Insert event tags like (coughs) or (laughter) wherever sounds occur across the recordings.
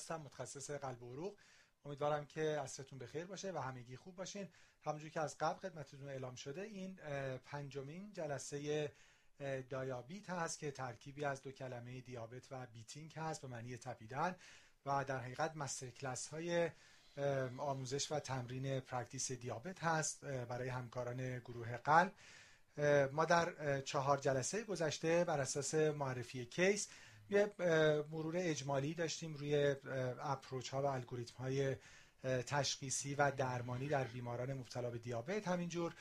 هستم متخصص قلب و عروق. امیدوارم که عصرتون بخیر باشه و همگی خوب باشین. همونجور که از قبل خدمتتون اعلام شده این پنجمین جلسه DiaBeat هست که ترکیبی از دو کلمه دیابت و beating هست به معنی تپیدن. و در حقیقت master class های آموزش و تمرین practice دیابت هست برای همکاران گروه قلب. ما در چهار جلسه گذشته بر اساس معرفی کیس یه مرور اجمالی داشتیم روی approach ها و الگوریتم های تشخیصی و درمانی در بیماران مبتلا به دیابت. همینجور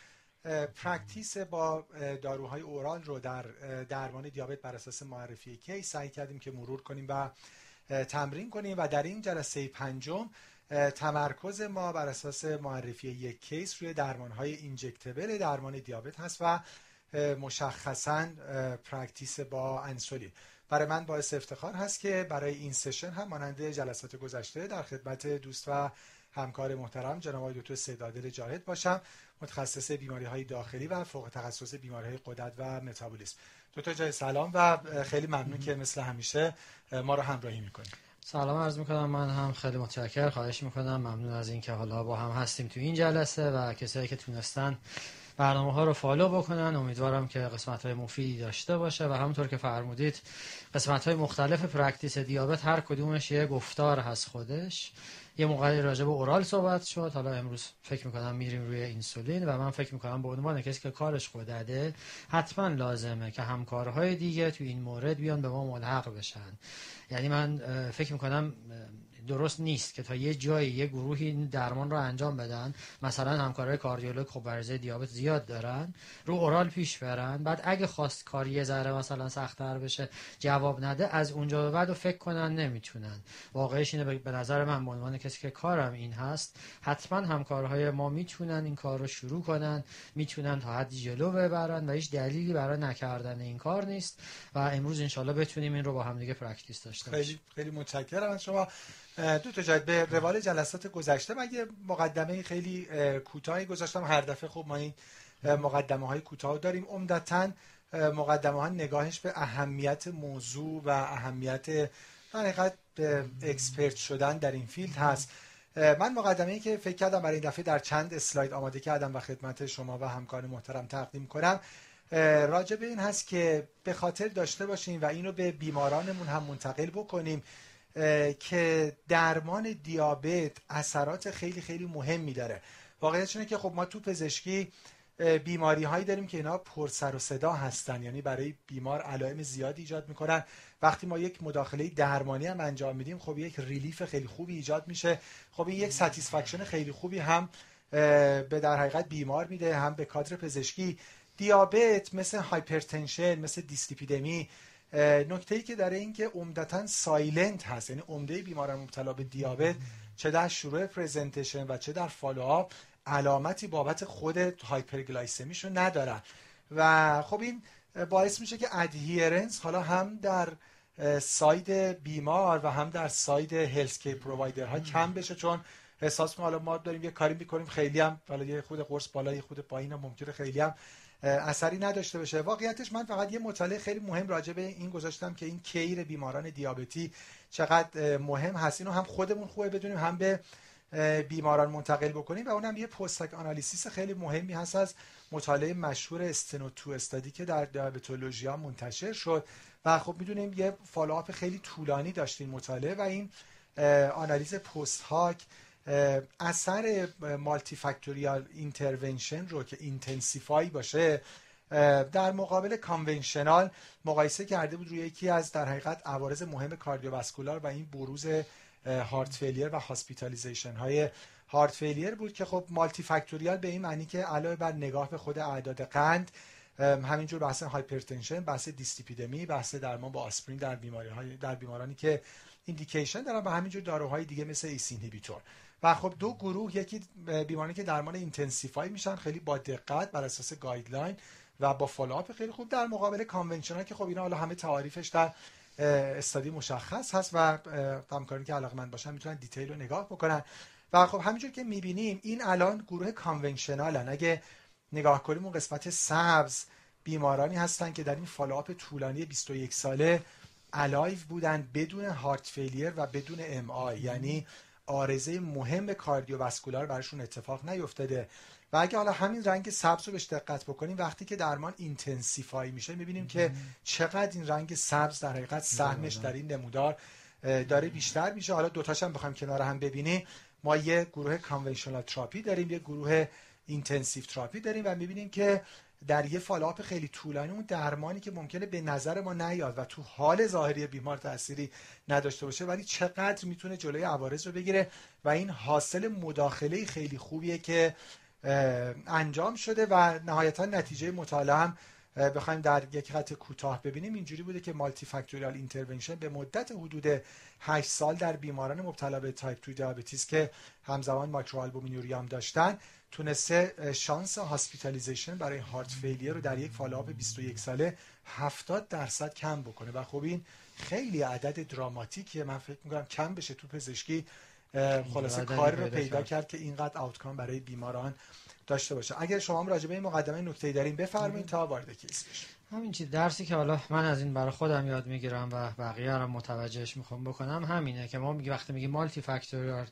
practice با داروهای oral رو در درمان دیابت بر اساس معرفی کیس سعی کردیم که مرور کنیم و تمرین کنیم و در این جلسه پنجم تمرکز ما بر اساس معرفی یک کیس روی درمان های injectable درمان دیابت هست و مشخصا practice با انسولین. برای من باعث افتخار هست که برای این session هم مانند جلسات گذشته در خدمت دوست و همکار محترم جناب آقای دکتر سید عادل جاهد باشم متخصص بیماری های داخلی و فوق تخصص بیماری های غدد و متابولیسم. دکتر جاهد سلام و خیلی ممنون که مثل همیشه ما رو همراهی می‌کنید سلام عرض می‌کنم. من هم خیلی متشکر خواهش می‌کنم. ممنون از اینکه حالا با هم هستیم تو این جلسه و کسایی که تونستن برنامه ها رو follow بکنن. امیدوارم که قسمت های مفیدی داشته باشه و همونطور که فرمودید قسمت های مختلف practice دیابت هر کدومش یه گفتار هست خودش. یه موقعی راجع به oral صحبت شد. حالا امروز فکر می‌کنم میریم روی انسولین و من فکر می‌کنم به عنوان کسی که کارش غدده حتما لازمه که همکارهای دیگه تو این مورد بیان به ما ملحق بشن. یعنی من فکر می‌کنم درست نیست که تا یه جایی یه گروهی این درمان رو انجام بدن مثلا همکارای کاردیولوژ خب مریض دیابت زیاد دارن رو oral پیش برن بعد اگه خواست کاری یه ذره مثلا سختتر بشه جواب نده از اونجا به بعد فکر کنن نمی‌تونن. واقعش اینه به نظر من به عنوان کسی که کارم این هست حتما همکارهای ما می‌تونن این کار رو شروع کنن می‌تونن تا حدی جلو ببرن و هیچ دلیلی برای نکردن این کار نیست و امروز انشالله بتونیم این رو با هم دیگه practice داشته باشیم. خیلی خیلی متشکرم شما. دکتر جاهد به روال جلسات گذشته من یه مقدمه خیلی کوتاهی گذاشتم. هر دفعه خب ما این مقدمه های کوتاه داریم. عمدتا مقدمه ها نگاهش به اهمیت موضوع و اهمیت در expert شدن در این field هست. من مقدمه ای که فکر کردم برای این دفعه در چند اسلاید آماده کردم و خدمت شما و همکار محترم تقدیم کنم. راجع به این هست که به خاطر داشته باشیم و اینو به بیمارانمون هم منتقل بکنیم. که درمان دیابت اثرات خیلی خیلی مهمی داره. واقعیت اینه که خب ما تو پزشکی بیماری هایی داریم که اینا پر سر و صدا هستن یعنی برای بیمار علائم زیادی ایجاد می‌کنن. وقتی ما یک مداخله درمانی هم انجام میدیم خب یک relief خیلی خوبی ایجاد میشه. خب این یک satisfaction خیلی خوبی هم به در حقیقت بیمار میده هم به کادر پزشکی. دیابت مثل hypertension مثل دیسلیپیدمی نکته ای که داره این که عمدتا silent هست یعنی عمده بیماران مبتلا به دیابت چه در شروع presentation و چه در follow-up علامتی بابت خود hyperglycemia شو ندارن و خب این باعث میشه که adherence حالا هم در side بیمار و هم در side health care ها کم بشه. چون احساس حالا ما داریم یه کاری می‌کنیم خیلی هم حالا یه خورده قرص بالا یه خورده پایین هم ممکنه خیلی هم اثری نداشته باشه. واقعیتش من فقط یه مطالعه خیلی مهم راجع به این گذاشتم که این care بیماران دیابتی چقدر مهم هست. اینو هم خودمون خوبه بدونیم هم به بیماران منتقل بکنیم و اونم یه post hoc analysis خیلی مهمی هست از مطالعه مشهور Steno two study که در Diabetologia منتشر شد. و خب می‌دونیم یه follow-up خیلی طولانی داشتیم مطالعه و این آنالیز post hoc اثر multifactorial intervention رو که intensify باشه در مقابل conventional مقایسه کرده بود روی یکی از در حقیقت عوارض مهم cardiovascular و این بروز heart failure و hospitalization های heart failure بود که خب multifactorial به این معنی که علاوه بر نگاه به خود اعداد قند همینجور بحث hypertension بحث دیستیپیدمی بحث درمان با آسپرین در بیماری های در بیمارانی که indication دارن و همینجور داروهای دیگه مثل ACE inhibitor و خب دو گروه یکی بیماری که درمان intensify میشن خیلی با دقت بر اساس guideline و با follow-up خیلی خوب در مقابل conventional که خب اینا حالا همه تعاریفش در study مشخص هست و همکارانی که علاقه‌مند باشن می‌تونن detail رو نگاه بکنن. و خب همینجور که می‌بینیم این الان گروه conventional ن. اگه نگاه کنیم اون قسمت سبز بیمارانی هستن که در این follow-up طولانی 21 ساله alive بودن بدون heart failure و بدون MI یعنی عارضه مهم cardiovascular براشون اتفاق نیفتاده. و اگه حالا همین رنگ سبز رو بهش دقت بکنیم وقتی که درمان intensify میشه می‌بینیم که چقدر این رنگ سبز در حقیقت سهمش در این نمودار داره بیشتر میشه. حالا دوتاش هم بخوایم کنار هم ببینیم. ما یه گروه conventional therapy داریم یه گروه intensive therapy داریم و می‌بینیم که در یه follow-up خیلی طولانی اون درمانی که ممکنه به نظر ما نیاد و تو حال ظاهری بیمار تأثیری نداشته باشه ولی چقدر می‌تونه جلوی عوارض رو بگیره و این حاصل مداخله خیلی خوبیه که انجام شده و نهایتا نتیجه مطالعه هم بخوایم در یک خط کوتاه ببینیم. اینجوری بوده که multifactorial intervention به مدت حدود 8 سال در بیماران مبتلا به تایپ 2 diabetes که همزمان microalbuminuria هم داشتن تونسته شانس hospitalization برای heart failure رو در یک follow-up 21 ساله 70 درصد کم بکنه. و خب این خیلی عدد dramatic یه من فکر می‌کنم کم بشه تو پزشکی. خلاصه کاری رو پیدا کرد. که اینقدر outcome برای بیماران داشته باشه. اگر شما هم راجع به این مقدمه نکته دارین بفرمایید تا وارد case بشیم. همین چیز درسی که حالا من از این برای خودم یاد می‌گیرم و بقیه رو متوجهش می‌خوام بکنم همینه که ما میگه وقتی میگیم multifactorial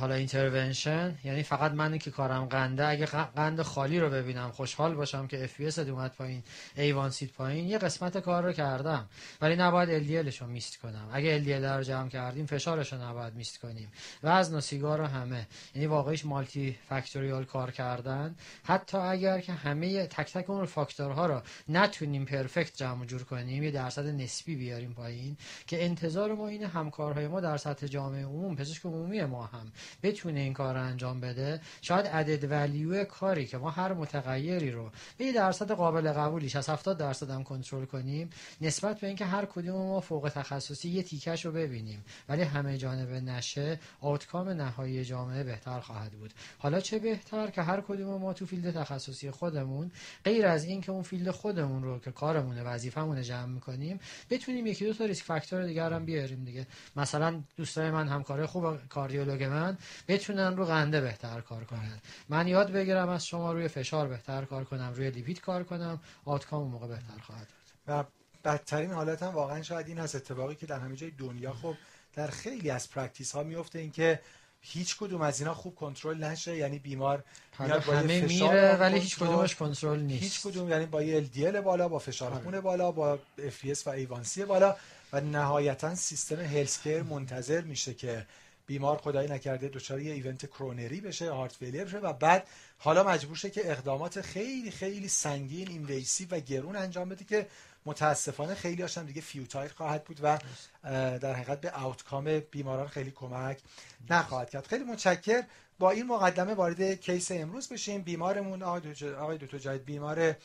حالا intervention یعنی فقط من که کارم قنده. اگه قند خالی رو ببینم خوشحال باشم که FBS اومد پایین A1C پایین یه قسمت کار رو کردم. ولی نباید LDL رو missed کنم. اگه LDL رو جمع کردیم فشارش رو نباید missed کنیم. وزن و سیگار رو همه. یعنی واقعیش multifactorial کار کردن. حتی اگر که همه تک تک اون فاکتورها رو نتونیم perfect جمع جور کنیم یه درصد نسبی بیاریم پایین که انتظار ما این همکارهای ما در سطح جامعه عموم پزشک عمومی ما هم بتونه این کار رو انجام بده شاید عدد value کاری که ما هر متغیری رو به یه درصد قابل قبولیش از 70 درصد هم کنترل کنیم نسبت به اینکه هر کدوم ما فوق تخصصی یه تیکش رو ببینیم. ولی همه جانبه نشه outcome نهایی جامعه بهتر خواهد بود. حالا چه بهتر که هر کدوم ما تو field تخصصی خودمون غیر از این که اون field خودمون رو که کارمونه وظیفمون جمع می‌کنیم بتونیم یکی دو تا risk factor دیگر هم بیاریم دیگه. مثلا دوستای من همکارای خوب cardiologist من بتونن رو قنده بهتر کار کنن. من یاد بگیرم از شما روی فشار بهتر کار کنم روی lipid کار کنم outcome موقع بهتر خواهد بود. و بدترین حالت هم واقعا شاید این از اتفاقی که در همه جای دنیا خب در خیلی از practice ها میفته این که هیچ کدوم از اینا خوب کنترل نشه یعنی بیمار میاد با همه میره ولی هیچ کدومش کنترل نیست. هیچ کدوم یعنی با LDL بالا با فشار آره. خون بالا با اف و ایوانسی بالا و نهایتا سیستم health care منتظر میشه که بیمار خدایی نکرده دچار یه event کرونری بشه heart failure بشه و بعد حالا مجبور شه که اقدامات خیلی خیلی سنگین invasive و گرون انجام بده که متاسفانه خیلی هاش هم دیگه futile خواهد بود و در حقیقت به outcome بیماران خیلی کمک نخواهد کرد. خیلی متشکر. با این مقدمه وارد case امروز بشیم. بیمارمون آقای دکتر جاید بیمار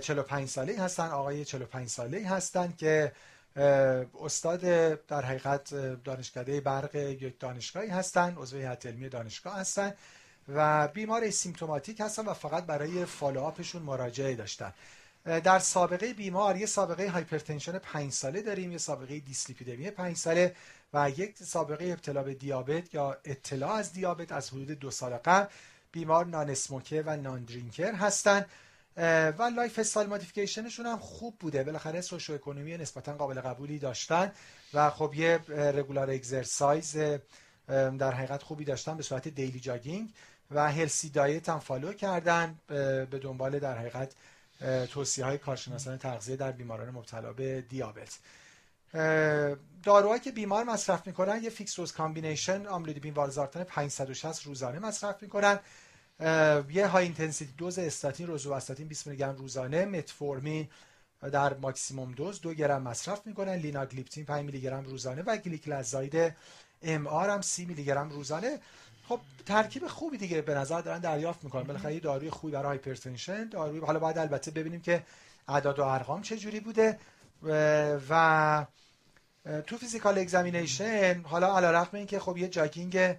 45 ساله هستن. آقای 45 ساله هستن که استاد در حقیقت دانشکده برق یک دانشگاهی هستن عضو هیئت علمی دانشگاه هستن و بیمار asymptomatic هستن و فقط برای follow-up شون مراجعه داشتن. در سابقه بیمار یه سابقه hypertension 5 ساله داریم یه سابقه دیسلیپیدمی 5 ساله و یک سابقه ابتلا به دیابت یا اطلاع از دیابت از حدود دو سال قبل بیمار non و non-drinker هستند و lifestyle modification شون هم خوب بوده. بالاخره socioeconomy نسبتا قابل قبولی داشتن و خب یه regular exercise در حقیقت خوبی داشتن به صورت daily jogging و healthy diet هم follow کردن به دنبال در حقیقت توصیه های کارشناسان تغذیه در بیماران مبتلا به دیابت. داروهایی که بیمار مصرف می‌کنن یه fixed-dose combination آملودیپین والزارتان 5/160 روزانه مصرف می‌کنن. یه high intensity dose استاتین روزوواستاتین 20 میلی گرم روزانه متفورمین در ماکسیموم دوز دو گرم مصرف می‌کنن لیناگلیپتین 5 میلی گرم روزانه و گلیکلازاید MR هم 30 میلی گرم روزانه. خب ترکیب خوبی دیگه به نظر دارن دریافت می‌کنن. بالاخره یه داروی خوبی برای hypertension داروی حالا بعد البته ببینیم که اعداد و ارقام چه جوری بوده و تو physical examination حالا علیرغم اینکه خب یه jogging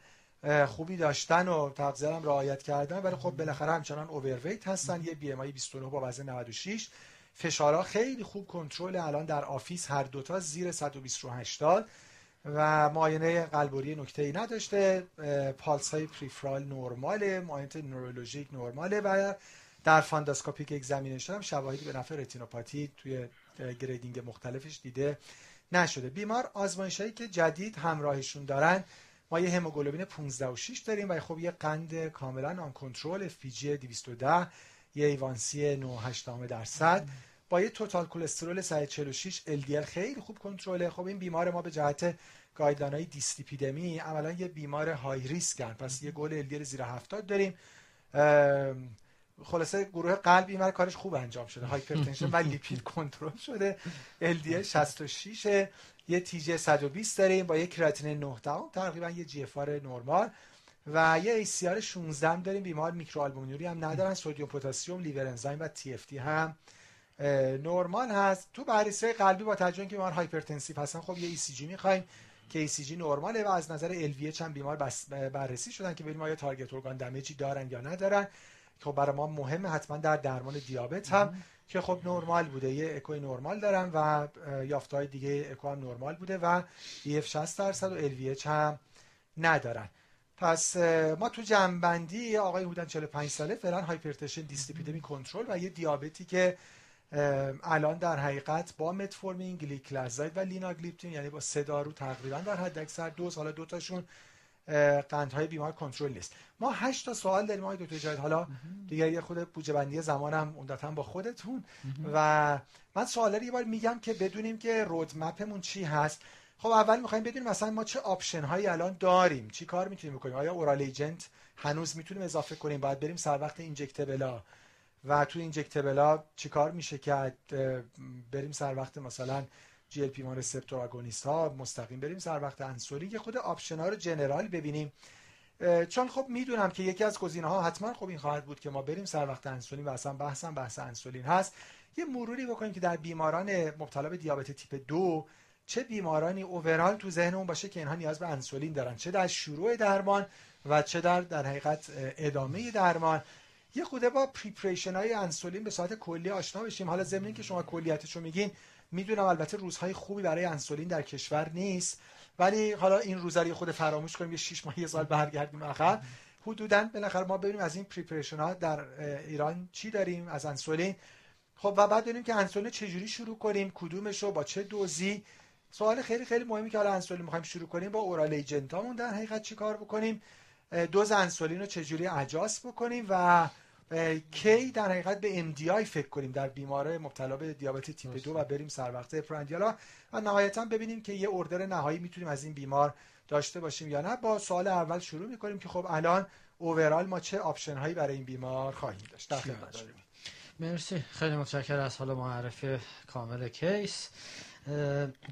خوبی داشتن و تغذیه هم رعایت کردن ولی خب بالاخره همچنان overweight هستن. یه BMI 29 با وزن 96 فشارها خیلی خوب کنترل الان در office هر دوتا زیر 120 رو 80 و معاینه قلبی ریوی نکته ای نداشته. پالس های peripheral نرماله معاینه نورولوژیک نرماله و در funduscopic examination هم شواهدی به نفع رتینوپاتی توی grading مختلفش دیده نشده. بیمار آزمایش هایی که جدید همراهشون دارن ما یه هموگلوبین 15 و 6 داریم و خب یه قند کاملا uncontrolled جی 210 یه A1C 9.8 درصد. با یه total cholesterol 146 LDL خیلی خوب کنترله. خب این بیمار ما به جهت guideline های دیسلیپیدمی عملا یه بیمار high risk ن پس یه goal LDL زیر 70 داریم. خلاصه گروه قلب این کارش خوب انجام شده hypertension و لیپید کنترل شده. LDL 66 یه TG 120 داریم با یه کراتینین 9 تقریبا یه GFR نرمال و یه ACR 16 داریم بیمار میکروآلبومینوری هم ندارن سدیم پتاسیم liver enzyme و TFT هم نرمال هست. تو بررسی قلبی با توجه که بیمار hypertensive هستن خب یه ECG می‌خوایم که ECG نرماله و از نظر وی هم بیمار بررسی شدن که ببینیم آیا target organ damage ی دارن یا ندارن. خب برای ما مهمه حتما در درمان دیابت هم که خب نرمال بوده. یه اکوی نرمال دارن و یافته های دیگه اکو هم نرمال بوده و EF 60 درصد و LVH هم ندارن. پس ما تو جمع‌بندی آقای هودن 45 ساله فعلا hypertension دیسلیپیدمی کنترل و یه دیابتی که الان در حقیقت با متفورمین گلیکلازاید و لیناگلیپتین یعنی با سه دارو تقریبا در حد اکثر دوز حالا دوتاشون قندهای بیمار کنترل نیست. ما هشت تا سوال داریم آقای دکتر جاید حالا دیگه یه خود بودجه بندی زمانم عمدتا با خودتون. و من سوالا رو یه بار میگم که بدونیم که roadmap مون چی هست. خب اول می‌خوایم بدونیم مثلا ما چه option هایی الان داریم. چی کار می‌تونیم بکنیم؟ آیا oral agent هنوز می‌تونیم اضافه کنیم؟ باید بریم سر وقت injectable ها و تو injectable ها چیکار میشه که بریم سر وقت مثلا GLP receptor agonist ها مستقیم بریم سر وقت انسولین که خود option ها رو general ببینیم. چون خب می‌دونم که یکی از گزینه ها حتما خب این خواهد بود که ما بریم سر وقت انسولین و اصلا بحثم بحث انسولین هست. یه مروری بکنیم که در بیماران مبتلا به دیابت تیپ دو چه بیمارانی overall تو ذهنمون باشه که اینها نیاز به انسولین دارن. چه در شروع درمان و چه در در حقیقت ادامه درمان. یه خورده با preparation های انسولین به صورت کلی آشنا بشیم. حالا ضمن که شما کلیتشو میگین می‌دونم البته روزهای خوبی برای انسولین در کشور نیست ولی حالا این روزا رو یه خورده فراموش کنیم یه 6 ماه یه سال برگردیم آخر. حدودا بالاخره ما ببینیم از این preparation ها در ایران چی داریم از انسولین. خب و بعد ببینیم که انسولین چجوری شروع کنیم کدومش رو با چه دوزی. سوال خیلی خیلی مهمی که حالا انسولین می‌خوایم شروع کنیم با اورال ایجنتامون در حقیقت چی کار بکنیم؟ دوز انسولین رو چجوری اجاس بکنیم و کی در حقیقت به MDI فکر کنیم در بیماره مبتلا به دیابت تیپ دو و بریم سر وقت پراندیالا و نهایتا ببینیم که یه اردر نهایی می‌تونیم از این بیمار داشته باشیم یا نه. با سوال اول شروع می‌کنیم که خب الان overall ما چه option هایی برای این بیمار خواهیم داشت؟ در مرسی. خیلی متشکر از حال معرفی کامل case.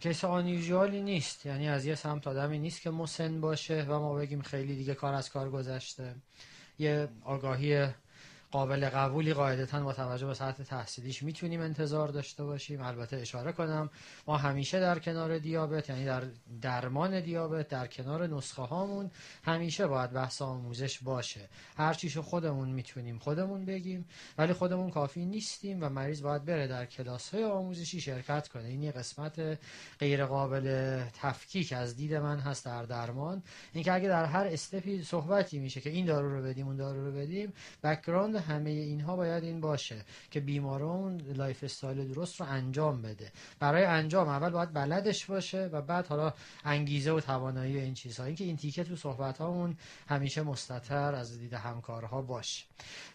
case unusual ی نیست. یعنی از یه سمت آدمی نیست که مسن باشه و ما بگیم خیلی دیگه کار از کار گذشته. یه آگاهی قابل قبولی قاعدتا با توجه به سطح تحصیلیش می‌تونیم انتظار داشته باشیم. البته اشاره کنم ما همیشه در کنار دیابت یعنی در درمان دیابت در کنار نسخه هامون همیشه باید بحث آموزش باشه. هر چیشو خودمون می‌تونیم خودمون بگیم ولی خودمون کافی نیستیم و مریض باید بره در کلاس های آموزشی شرکت کنه. این یه قسمت غیر قابل تفکیک از دید من هست در درمان. اینکه اگه در هر step ی صحبتی میشه که این دارو رو بدیم اون دارو رو بدیم background همه اینها باید این باشه که بیمارمون lifestyle درست رو انجام بده. برای انجام اول باید بلدش باشه و بعد حالا انگیزه و توانایی این چیزها. اینکه این تیکه تو صحبت هامون همیشه مستتر از دید همکارها باشه.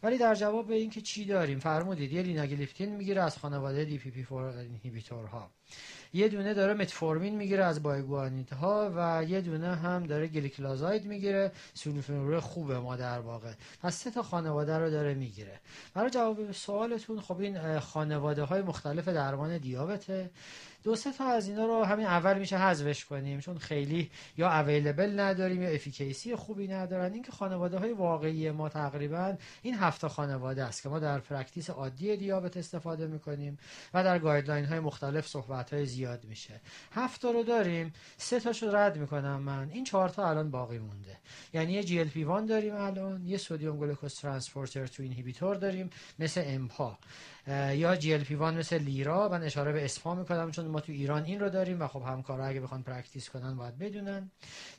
ولی در جواب به اینکه چی داریم؟ فرمودید یه لیناگلیپتین می‌گیره از خانواده DPP4 ها. یه دونه داره متفورمین می‌گیره از biguanide ها و یه دونه هم داره گلیکلازاید می‌گیره. سولفونیل‌اوره خوبه ما در واقع. پس سه تا خانواده رو داره می‌گیره. برای جواب سوالتون خب این خانواده های مختلف درمان دیابته. دو سه تا از اینا رو همین اول میشه حذفش کنیم چون خیلی یا available نداریم یا efficacy خوبی ندارن. اینکه خانواده های واقعی ما تقریبا این هفت خانواده است که ما در practice عادی دیابت استفاده می‌کنیم و در guideline های مختلف صحبت های زیاد میشه. هفت رو داریم. سه تاشو رد می‌کنم من. این چهار تا الان باقی مونده. یعنی یه GLP-1 داریم الان یه sodium glucose transporter two inhibitor داریم مثل امپا یا GLP-1 مثل لیرا. من اشاره به اسپا می‌کنم چون ما تو ایران این رو داریم و خب همکارا اگه بخوان practice کنن باید بدونن.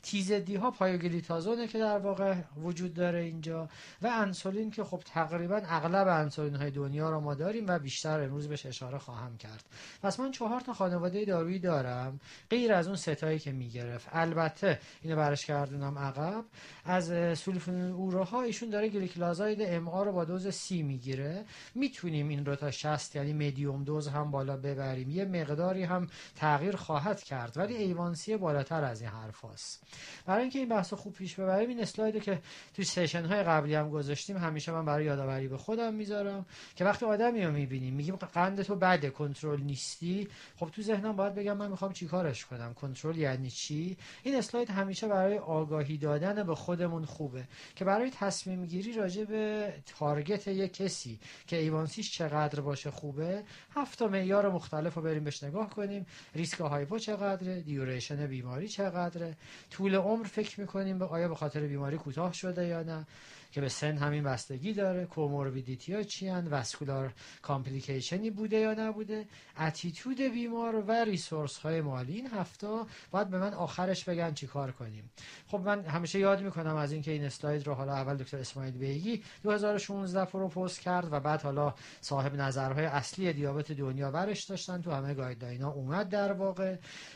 TZD ها پایوگلیتازونه که در واقع وجود داره اینجا و انسولین که خب تقریبا اغلب انسولین های دنیا رو ما داریم و بیشتر امروز بهش اشاره خواهم کرد. پس من چهار تا خانواده دارویی دارم غیر از اون سه تایی که می‌گرفت. البته اینو برش کردونم عقب. از sulfonylurea ها ایشون داره گلیکلازاید MR رو با دوز سی می‌گیره. می‌تونیم این رو تا 60 یعنی medium dose هم بالا ببریم. یه مقداری هم تغییر خواهد کرد ولی A1C بالاتر از این حرف هست. برای اینکه این بحث خوب پیش ببریم این اسلاید که تو session های قبلی هم گذاشتیم همیشه من برای یادآوری به خودم می‌ذارم که وقتی آدمی رو می‌بینیم میگیم قند تو بده کنترل نیستی. خب تو ذهنم باید بگم من می‌خوام چیکارش کنم؟ کنترل یعنی چی؟ این اسلاید همیشه برای آگاهی دادن به خودمون خوبه که برای تصمیم گیری راجع به target یک کسی که A1C ش چقدر باشه خوبه هفت تا معیار مختلف رو بریم بهش نگاه کنیم ریسک hypo چقدره؟ duration بیماری چقدره؟ طول عمر فکر می‌کنیم آیا به خاطر بیماری کوتاه شده یا نه؟ که به سن همین بستگی داره. comorbidity ها چی هن vascular complication ی بوده یا نبوده؟ attitude بیمار و resource های مالی. این هفت تا باید به من آخرش بگن چی کار کنیم. خب من همیشه یاد می‌کنم از اینکه این اسلاید رو حالا اول دکتر اسماعیل بیگی 2016 propose کرد و بعد حالا صاحب نظرهای اصلی دیابت دنیا ورش داشتن. تو همه guideline اومد در واقع.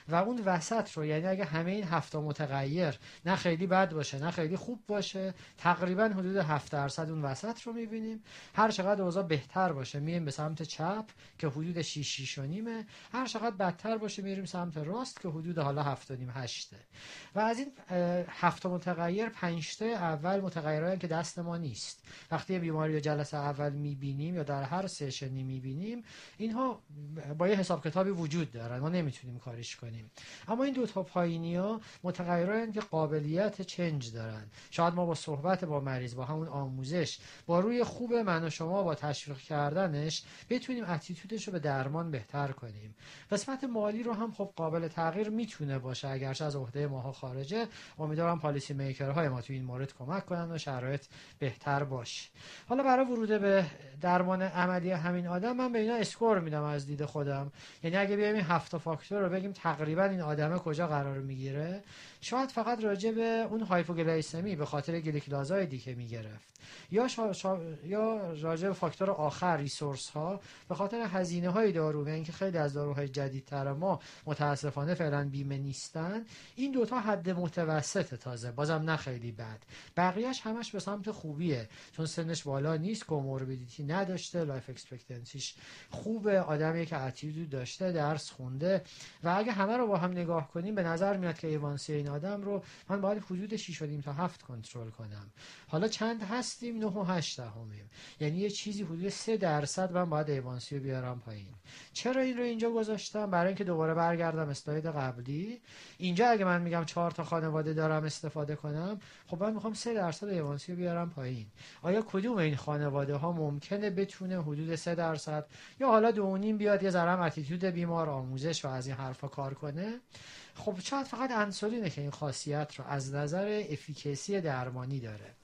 و اون وسط رو یعنی اگه همه این هفت تا متغیر نه خیلی بد باشه نه خیلی خوب باشه تقریبا حدود 7 درصد اون وسط رو می‌بینیم. هر چقدر اوضاع بهتر باشه میریم به سمت چپ که حدود 6 6 و نیمه. هر چقدر بدتر باشه میریم سمت راست که حدود حالا 7 و نیم 8 و از این هفت متغیر 5 تا اول متغیرایی که دست ما نیست. وقتی بیماری رو جلسه اول می‌بینیم یا در هر سشنی می‌بینیم اینها با یه حساب کتابی وجود دارن. ما نمی‌تونیم کارش کنیم. اما این دو تا پایینی ها متغیرایی که قابلیت چنج دارن. شاید ما با صحبت با مریض با همون آموزش با روی خوب من و شما با تشویق کردنش بتونیم اتیتودش رو به درمان بهتر کنیم. قسمت مالی رو هم خب قابل تغییر می‌تونه باشه اگرچه از عهده ماها خارجه. امیدوارم پالیسی میکرهای ما تو این مورد کمک کنن و شرایط بهتر باشه. حالا برای ورود به درمان عملی همین آدم من به اینا اسکور میدم از دید خودم. یعنی اگه بیایم این هفت فاکتور رو بگیم تقریبا این آدمه کجا قرار می‌گیره؟ شاید فقط راجع به اون hypoglycemia به خاطر گلیکلازایدی که می‌گرفت. یا شا... شا... یا راجع به فاکتور آخر resource ها به خاطر هزینه های دارو اینکه خیلی از داروهای جدیدتر ما متاسفانه فعلا بیمه نیستن این دوتا حد متوسط تازه بازم نه خیلی بد. بقیهش همش به سمت خوبیه چون سنش بالا نیست comorbidity نداشته life expectancy ش خوبه آدمی که attitude داشته درس خونده و اگه همه رو با هم نگاه کنیم به نظر میاد که A1C آدم رو من باید حدود 6 تا 7 کنترل کنم. حالا چند هستیم؟ 9 و 8 دهمیم. یعنی یه چیزی حدود 3 درصد من باید A1C رو بیارم پایین. چرا این رو اینجا گذاشتم؟ برای اینکه دوباره برگردم اسلاید قبلی. اینجا اگه من میگم 4 تا خانواده دارم استفاده کنم خب من می‌خوام 3 درصد A1C رو بیارم پایین. آیا کدوم این خانواده ها ممکنه بتونه حدود 3 درصد یا حالا دو بیاد یه ذره اتیتود بیمار آموزش و از این حرفا کار کنه؟ خب شاید فقط انسولینه که این خاصیت رو از نظر افیکسی درمانی داره.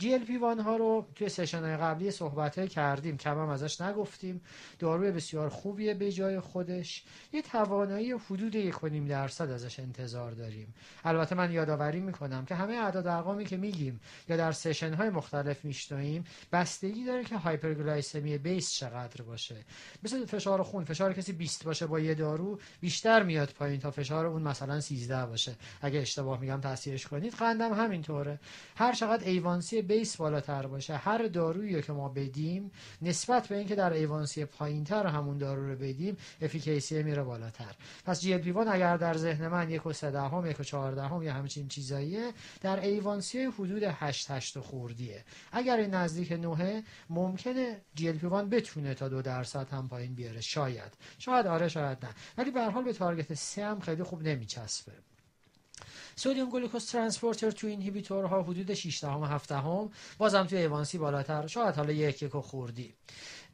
GLP-1 ها رو توی سشن قبلی صحبت کردیم کم هم ازش نگفتیم. داروی بسیار خوبیه به جای خودش. یه توانایی حدود یک درصد ازش انتظار داریم. البته من یادآوری می‌کنم که همه اعداد ارقامی که میگیم یا در سشن های مختلف میشنویم بستگی داره که hyperglycemia base چقدر باشه. مثل فشار خون فشار کسی 20 باشه با یه دارو بیشتر میاد پایین تا فشار اون مثلا 13 باشه. اگه اشتباه میگم تصحیحش کنید قندم همینطوره. هر چقدر A1C base بالاتر باشه. هر دارویی که ما بدیم نسبت به اینکه در A1C پایینتر همون دارو رو بدیم efficacy میره بالاتر. پس GL اگر در ذهن من یک و سه یک و چهار یا همچین چیزاییه در A1C حدود 8 8 خوردیه. اگر این نزدیک 9 ممکنه GL بتونه تا دو درصد هم پایین بیاره. شاید. شاید آره شاید نه. ولی به هر حال به target 3 هم خیلی خوب نمیچسبه. sodium glucose transporter two inhibitor ها حدود 6 دهم 7 دهم. بازم توی A1C بالاتر. شاید حالا یک یک خوردی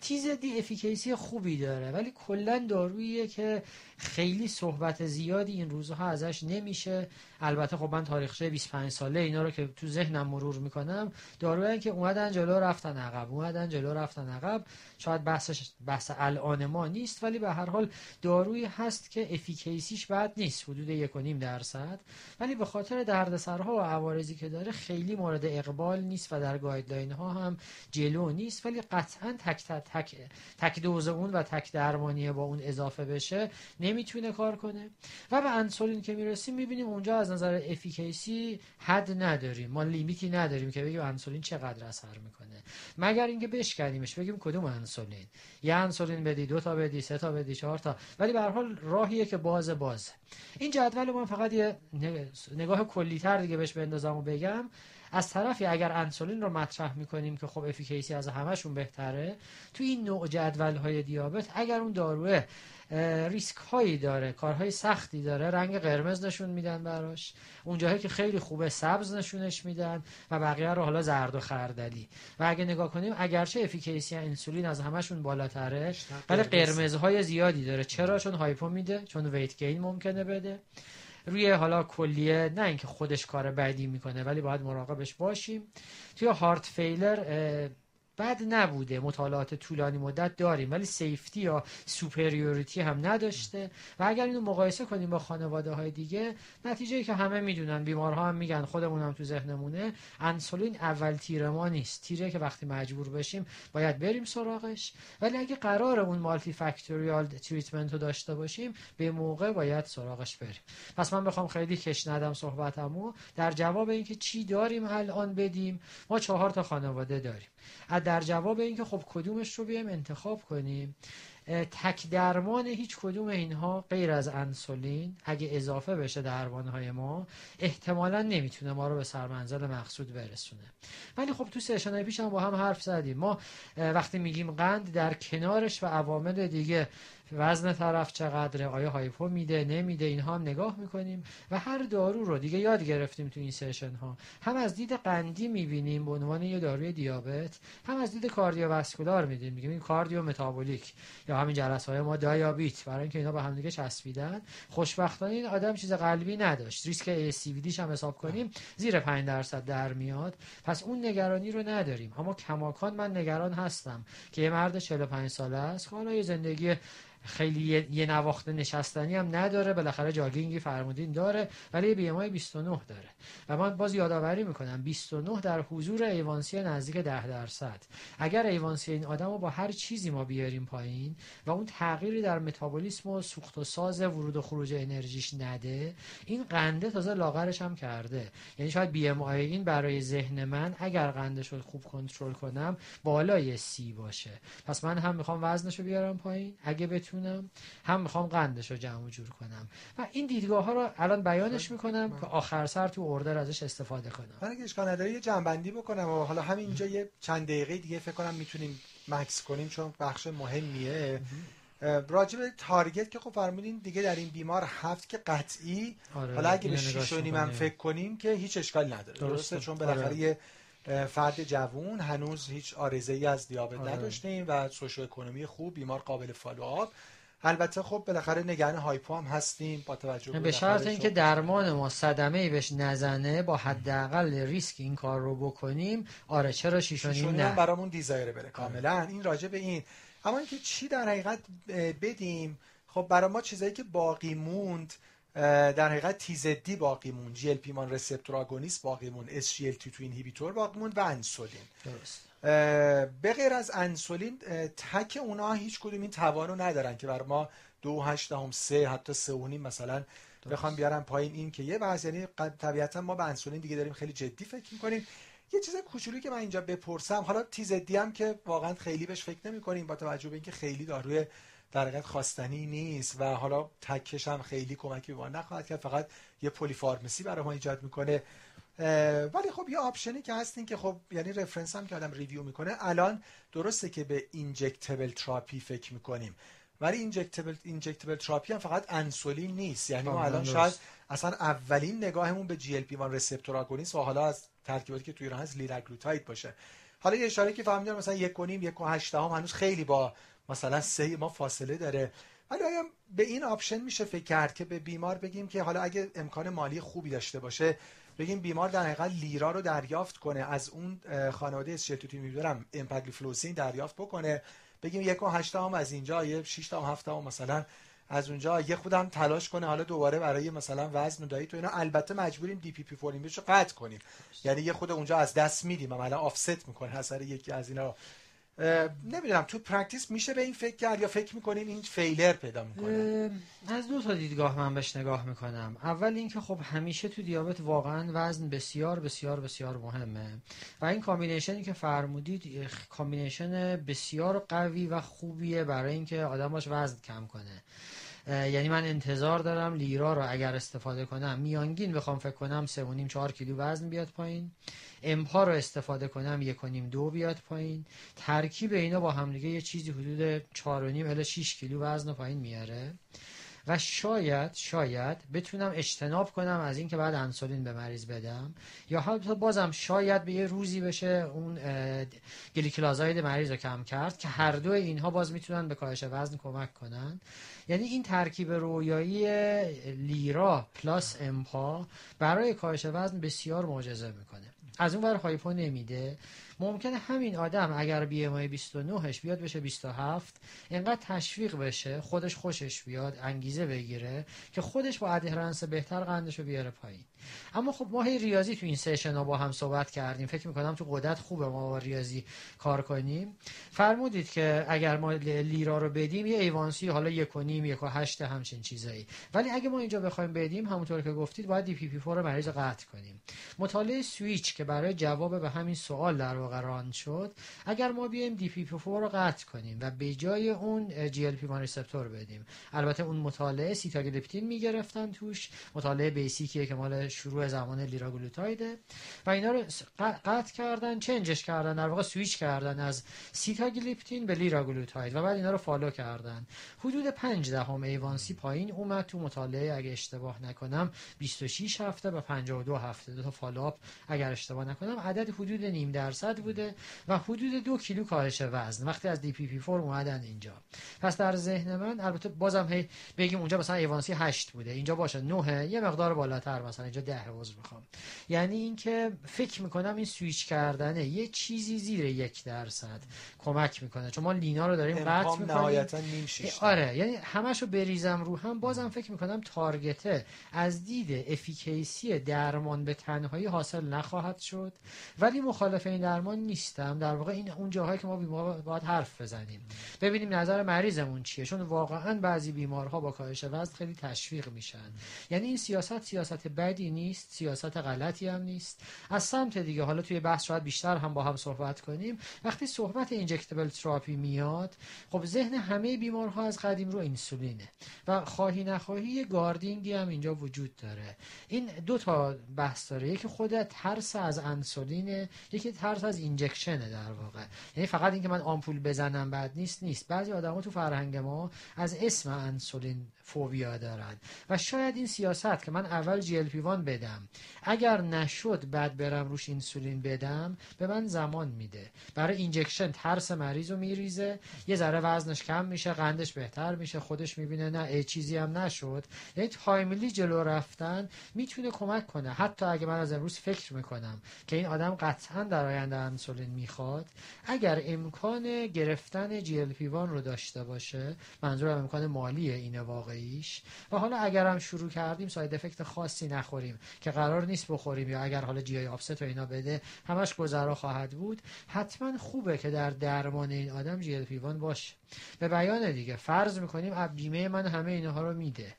TZD efficacy خوبی داره ولی کلا داروییه که خیلی صحبت زیادی این روزها ازش نمیشه. البته خب من تاریخچه 25 ساله اینا رو که تو ذهنم مرور می‌کنم دارویی که اومدن جلو رفتن عقب اومدن جلو رفتن عقب. شاید بحثش بحث الان ما نیست ولی به هر حال دارویی هست که efficacy ش بد نیست حدود 1.5 درصد. ولی به خاطر دردسرها و عوارضی که داره خیلی مورد اقبال نیست و در guideline ها هم جلو نیست. ولی قطعا تک تک تک دوز اون و تک درمانی با اون اضافه بشه نمی‌تونه کار کنه. و به انسولین که می‌رسیم می‌بینیم اونجا از نظر efficacy حد نداریم. ما limit ی نداریم که بگیم انسولین چقدر اثر می‌کنه. مگر اینکه بشکنیمش بگیم کدوم انسولین؟ یه انسولین بدی دو تا بدی سه تا بدی چهار تا. ولی به هر حال راهیه که باز باز این جدول من فقط یه نگاه کلیتر دیگه بهش بندازم و بگم. از طرفی اگر انسولین رو مطرح می‌کنیم که خب efficacy از همشون بهتره تو این نوع جدول های دیابت اگر اون داروه ریسک هایی داره کارهای سختی داره رنگ قرمز نشون میدن براش اونجاهایی که خیلی خوبه سبز نشونش میدن و بقیه رو حالا زرد و خردلی. و اگه نگاه کنیم اگرچه efficacy انسولین از همشون بالاتره ولی قرمزهای زیادی داره. چرا؟ چون hypo میده چون weight gain ممکنه بده. روی حالا کلیه نه اینکه خودش کار بعدی می‌کنه ولی باید مراقبش باشیم. توی heart failure بد نبوده. مطالعات طولانی مدت داریم ولی safety یا superiority هم نداشته. و اگر اینو مقایسه کنیم با خانواده های دیگه نتیجه که همه می‌دونن بیمارها هم میگن خودمون هم تو ذهنمونه انسولین اول تیر ما نیست. تیره که وقتی مجبور بشیم باید بریم سراغش. ولی اگه قرار اون multifactorial treatment رو داشته باشیم به موقع باید سراغش بریم. پس من بخوام خیلی کش ندم صحبتمو. در جواب اینکه چی داریم الان بدیم ما چهار تا خانواده داریم. در جواب اینکه خب کدومش رو بیایم انتخاب کنیم. تک درمان هیچ کدوم اینها غیر از انسولین اگه اضافه بشه درمانهای ما احتمالا نمی‌تونه ما رو به سرمنزل مقصود برسونه. ولی خب تو سشن پیش هم با هم حرف زدیم. ما وقتی میگیم قند در کنارش و عوامل دیگه وزن طرف چقدره آیا هایپو میده نمیده اینها هم نگاه می‌کنیم و هر دارو رو دیگه یاد گرفتیم تو این سشن ها هم از دید قندی می‌بینیم به عنوان یه داروی دیابت هم از دید کاردیوواسکولار میدیم. میگیم این کاردیو متابولیک یا همین جلسه های ما دیابت. برای اینکه اینا به هم دیگه چسبیدن خوشبختانه این آدم چیز قلبی نداشت. ریسک ACVD هم حساب کنیم زیر 5 درصد در میاد. پس اون نگرانی رو نداریم. اما کماکان من نگران هستم که یه مرد 45 ساله است حالا یه زندگی خیلی یه نواخت نشستنی هم نداره بالاخره jogging ی فرمودین داره ولی BMI 29 داره. و من باز یادآوری می‌کنم 29 در حضور A1C نزدیک 10 درصد. اگر A1C این آدم رو با هر چیزی ما بیاریم پایین و اون تغییری در متابولیسم و سوخت و ساز ورود و خروج انرژیش نده این قنده تازه لاغرش هم کرده. یعنی شاید BMI این برای ذهن من اگر قندش رو خوب کنترل کنم بالای سی باشه. پس من هم می‌خوام وزنش رو بیارم پایین. اگه بتونم هم می‌خوام قندش رو جمع جور کنم. و این دیدگاه ها رو الان بیانش می‌کنم که آخر سر تو اردر ازش استفاده کنم. من اگه اشکال نداره یه جنبندی بکنم و حالا همینجا یه چند دقیقه دیگه فکر کنم می‌تونیم مکس کنیم چون بخش مهمیه. راجب تارگت که خب فرمودین دیگه در این بیمار هفت که قطعی. آره حالا اگه به شیش و فکر کنیم که هیچ اشکال نداره. درسته, چون بالاخره آره. فرد جوون هنوز هیچ عارضه ای از دیابت آره. نداشتیم و socioeconomy خوب بیمار قابل follow-up البته خب بالاخره نگران hypo هم هستیم با توجه به شرط اینکه درمان ما صدمه ای بهش نزنه با حداقل ریسک این کار رو بکنیم. آره چرا شیش و نیم نه؟ برامون desirable ه کاملا. این راجع به این. اما اینکه چی در حقیقت بدیم؟ خب برای ما چیزایی که باقی موند در حقیقت TZD باقی موند. GLP-1 receptor agonist باقی موند. اس جی ال تی تو اینهیبیتور باقی موند و انسولین. درست. به غیر از انسولین تک اونا هیچ کدوم این توانو ندارن که بر ما دو هشت هم سه حتی سه و مثلا بخوام بیارم پایین این که یه وضع یعنی طبیعتا ما به انسولین دیگه داریم خیلی جدی فکر می‌کنیم. یه چیز کوچولی که من اینجا بپرسم حالا تیزدی هم که واقعا خیلی بهش فکر نمی کنیم با توجه به اینکه خیلی داروی در حقیقت خواستنی نیست و حالا تکش هم خیلی کمکی به ما نخواهد کرد. فقط یه پلیفارمسی برای ما ایجاد می‌کنه. ولی خب یه option ی که هستین که خب یعنی reference هم که آدم review می‌کنه الان درسته که به injectable therapy فکر می‌کنیم. ولی injectable injectable therapy هم فقط انسولین نیست. یعنی ما الان. شاید اصلا اولین نگاهمون به GLP-1 receptor agonist و حالا از ترکیباتی که توی ایران هست liraglutide باشه. حالا یه اشاره که فهمیدم مثلا یک و نیم یک و هشت هم هنوز خیلی با مثلا سه ما فاصله داره. ولی آیا به این option میشه فکر کرد که به بیمار بگیم که حالا اگه امکان مالی خوبی داشته باشه بگیم بیمار در حقیقت lira رو دریافت کنه از اون خانواده SGLT2 ی می‌دونم امپاگلیفلوسین دریافت بکنه. بگیم یک و هشت هم از اینجا یه 6 تا هفت هم مثلا از اونجا یه خودم تلاش کنه حالا دوباره برای مثلا وزن و diet و اینا. البته مجبوریم DPP-4 رو قطع کنیم. یعنی یه خورده اونجا از دست میدیم. الان offset می‌کنه اثر یکی از اینا. نمی‌دونم تو practice میشه به این فکر کرد یا فکر می‌کنین این failure پیدا می‌کنه؟ از دو تا دیدگاه من بهش نگاه می‌کنم. اول اینکه خب همیشه تو دیابت واقعا وزن بسیار بسیار بسیار مهمه. و این combination ی که فرمودید combination بسیار قوی و خوبیه برای اینکه آدم وزن کم کنه. یعنی من انتظار دارم lira رو اگر استفاده کنم. میانگین بخوام فکر کنم سه و نیم چهار کیلو وزن بیاد پایین. empa رو استفاده کنم یک و نیم دو بیاد پایین. ترکیب اینا با همدیگه یه چیزی حدود چهار و نیم الی 6 کیلو وزن رو پایین میاره. و شاید شاید بتونم اجتناب کنم از اینکه بعد انسولین به مریض بدم. یا حتی بازم شاید به یه روزی بشه اون gliclazide مریض رو کم کرد که هر دو اینها باز می‌تونن به کاهش وزن کمک کنن. یعنی این ترکیب رویایی lira plus empa برای کاهش وزن بسیار معجزه می‌کنه. از اون ور hypo نمیده. ممکنه همین آدم اگر BMI 29ش بیاد بشه 27 اینقدر تشویق بشه خودش خوشش بیاد انگیزه بگیره که خودش با adherence بهتر قندش رو بیاره پایین. اما خب ما هی ریاضی تو این session ها با هم صحبت کردیم. فکر می‌کنم تو قدرت خوبه ما با ریاضی کار کنیم. فرمودید که اگر ما lira رو بدیم یه A1C حالا یک و نیم یک و هشت همچین چیزایی. ولی اگه ما اینجا بخوایم بدیم همونطور که گفتید باید DPP-4 مریض رو قطع کنیم. مطالعه سویچ که برای جواب به همین سوال در واقع run شد اگر ما بیایم DPP رو قطع کنیم و به جای اون GLP receptor بدیم. البته اون مطالعه sitagliptin می‌گرفتن توش. مطالعه basic یه که مال شروع زمان liraglutide ه و اینا رو قطع کردن change ش کردن در واقع سویچ کردن از sitagliptin به liraglutide و بعد اینا رو follow کردن. حدود 5 دهم A1C پایین اومد تو مطالعه اگه اشتباه نکنم 26 هفته و 52 هفته. دو تا follow-up اگر اشتباه نکنم عدد حدود نیم درصد بوده و حدود دو کیلو کاهش وزن. وقتی از DPP-4 اومدن اینجا. پس در ذهن من البته بازم هی بگیم اونجا مثلا A1C 8 بوده. اینجا باشه 9 یه مقدار بالاتر مثلا. اینجا 10 عذر می‌خوام. یعنی اینکه فکر می‌کنم این سویچ کردنه. یه چیزی زیر یک درصد کمک می‌کنه. چون ما lina رو داریم قطع می‌کنیم. آره یعنی همشو بریزم رو هم. بازم فکر می‌کنم target ه. از دید افیکیسی درمان به تنهایی حاصل نخواهد شد. ولی مخالف این درمان نیستم. در واقع این اون جاهایی که ما بیمار باید حرف بزنیم. ببینیم نظر مریضمون چیه. چون واقعا بعضی بیمارها با کاهش وزن خیلی تشویق میشن. یعنی این سیاست سیاست بدی نیست سیاست غلطی هم نیست. از سمت دیگه حالا توی بحث شاید بیشتر هم با هم صحبت کنیم. وقتی صحبت اینجکتبل تراپی میاد خب ذهن همه بیمارها از قدیم رو اینسولینه و خواهی نخواهی یه guarding ی هم اینجا وجود داره. این دو تا بحث داره. یکی خود ترس از انسولینه یکی ترس از injection ه در واقع. یعنی فقط اینکه من آمپول بزنم بعد نیست نیست. بعضی آدما تو فرهنگ ما از اسم انسولین فوبیا دارن. و شاید این سیاست که من اول GLP-1 بدم اگر نشد بعد برم روش انسولین بدم به من زمان میده. برای injection ترس مریض رو میریزه یه ذره وزنش کم میشه قندش بهتر میشه خودش می‌بینه نه ای چیزی هم نشد. یعنی timely جلو رفتن می‌تونه کمک کنه. حتی اگه من از امروز فکر می‌کنم که این آدم قطعا در آینده انسولین می‌خواد اگر امکان گرفتن GLP-1 رو داشته باشه منظورم امکان مالیه اینه واقعیش و حالا اگرم شروع کردیم side effect خاصی نخوریم که قرار نیست بخوریم یا اگر حالا GI upset و اینا بده همش گذرا خواهد بود. حتما خوبه که در درمان این آدم GL باشه. به بیان دیگه. فرض می‌کنیم بیمه من همه اینها رو میده.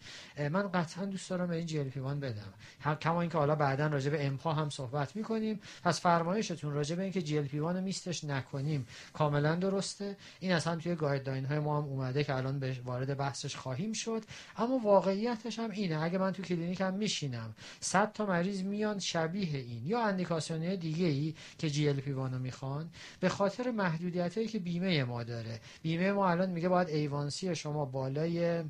من قطعا دوست دارم به این G بدم. کما اینکه حالا بعدا راجع به empa هم صحبت می‌کنیم. پس فرمایشتون راجع به اینکه GLP میستش نکنیم کاملا درسته. این اصلا توی guideline های ما هم اومده که الان به وارد بحثش خواهیم شد. اما واقعیتش هم اینه. اگه من تو کلینیک میشینم 100 تا مریض میان شبیه این. یا اندیکاسیون دیگه ای که GLP می‌خوان. به خاطر محدودیت هایی که بیمه ما داره. بیمه ما الان میگه باید A1C شما بالای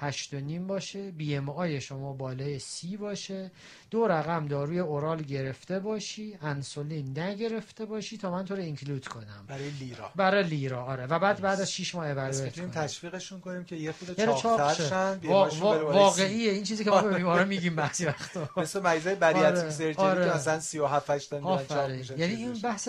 هشت و نیم باشه BMI شما بالای سی باشه. دو رقم داروی oral گرفته باشی انسولین نگرفته باشی تا من تو رو include کنم. برای lira. برای lira آره. و بعد بعد از 6 ماه اولویت کنیم تشویقشون کنیم که یه خود چاق چاق‌تر. واقعیه. این چیزی که ما به بیمارا میگیم بعضی وقتا. مثل مریضای bariatric آره، surgery آره. که مثلا 37 8 تا میرن میشن یعنی این. بحث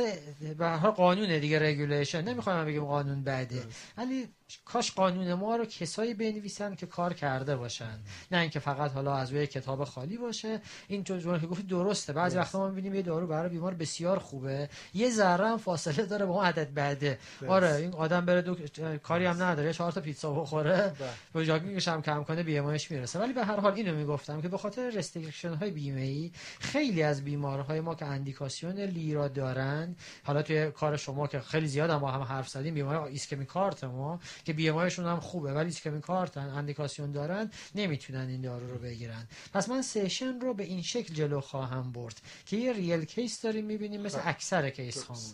به قانونه دیگه regulation نمی‌خوام بگیم قانون بده. درست. ولی کاش قانون ما رو کسایی بنویسن که کار کرده باشن. نه اینکه فقط حالا از روی کتاب خالی باشه. این چون که گفت درسته. بعضی. وقتا ما می‌بینیم یه دارو برای بیمار بسیار خوبه. یه ذره هم فاصله داره با اون عدد بعده. آره این آدم بره دو... کاری هم نداره. یه چهار تا پیتزا بخوره. به jogging ش هم کم کنه B می‌رسه. ولی به هر حال اینو می‌گفتم که به خاطر restriction های بیمه ای خیلی از بیمارهای ما که اندیکاسیون lira دارن حالا توی کار شما که خیلی زیاد هم با هم حرف زدیم بیمار ischemic heart ما که بی هم خوبه ولی ischemic heart ن اندیکاسیون دارن نمی‌تونن این دارو رو بگیرن. پس من session رو به این شکل جلو خواهم برد که یه real case داریم می‌بینیم مثل خب. اکثر case. هامون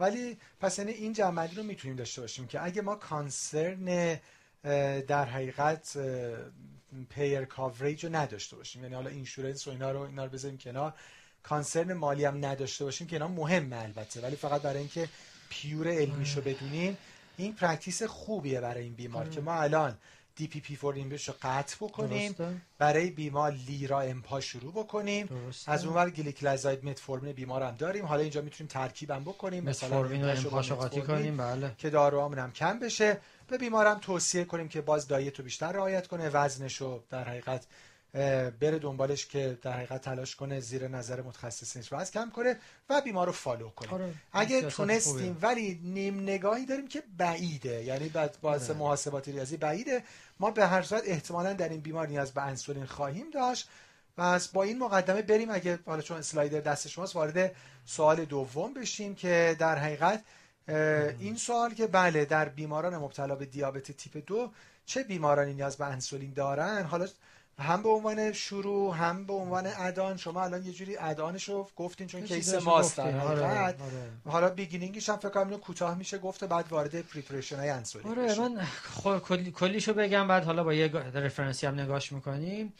ولی پس یعنی این جمعی رو می‌تونیم داشته باشیم که اگه ما concern در حقیقت payer coverage رو نداشته باشیم. یعنی حالا insurance و اینا رو اینا رو بذاریم کنار. concern مالی هم نداشته باشیم که اینا مهمه البته. ولی فقط برای اینکه pure علمیشو بدونیم این practice خوبیه برای این بیمار. که ما الان DPP4 رو قطع بکنیم. درسته؟ برای بیمار lira empa شروع بکنیم. درسته. از اونور گلیکلازاید متفورمین بیمار هم داریم. حالا اینجا می‌تونیم ترکیبم بکنیم. مثلا empa شو قاطی کنیم بله. که داروهامون هم کم بشه. به بیمارم توصیه کنیم که باز دایت رو بیشتر رعایت کنه. وزنش رو در حقیقت بره دنبالش که در حقیقت تلاش کنه زیر نظر متخصصینش وزن کم کنه و بیمار رو فالو کنه. آره، اگه تونستیم خوبیه. ولی نیم نگاهی داریم که بعیده. یعنی بعد باعث آره. محاسبات ریاضی بعیده. ما به هر صورت احتمالا در این بیمار نیاز به انسولین خواهیم داشت. و از با این مقدمه بریم. اگه حالا چون اسلایدر دست شماست وارد سوال دوم بشیم که در حقیقت این سوال که بله در بیماران مبتلا به دیابت تیپ دو چه بیمارانی نیاز به انسولین دارن؟ حالا هم به عنوان شروع هم به عنوان add-on شما الان یه جوری add-on ش رو گفتین چون case ماست. آره، حقیقت آره. حالا beginning ش هم فکر کنم اینو کوتاه میشه گفته بعد وارد preparation های انسولین آره بشیم. من کلیشو بگم بعد حالا با یه رفرنسی هم نگاش می‌کنیم.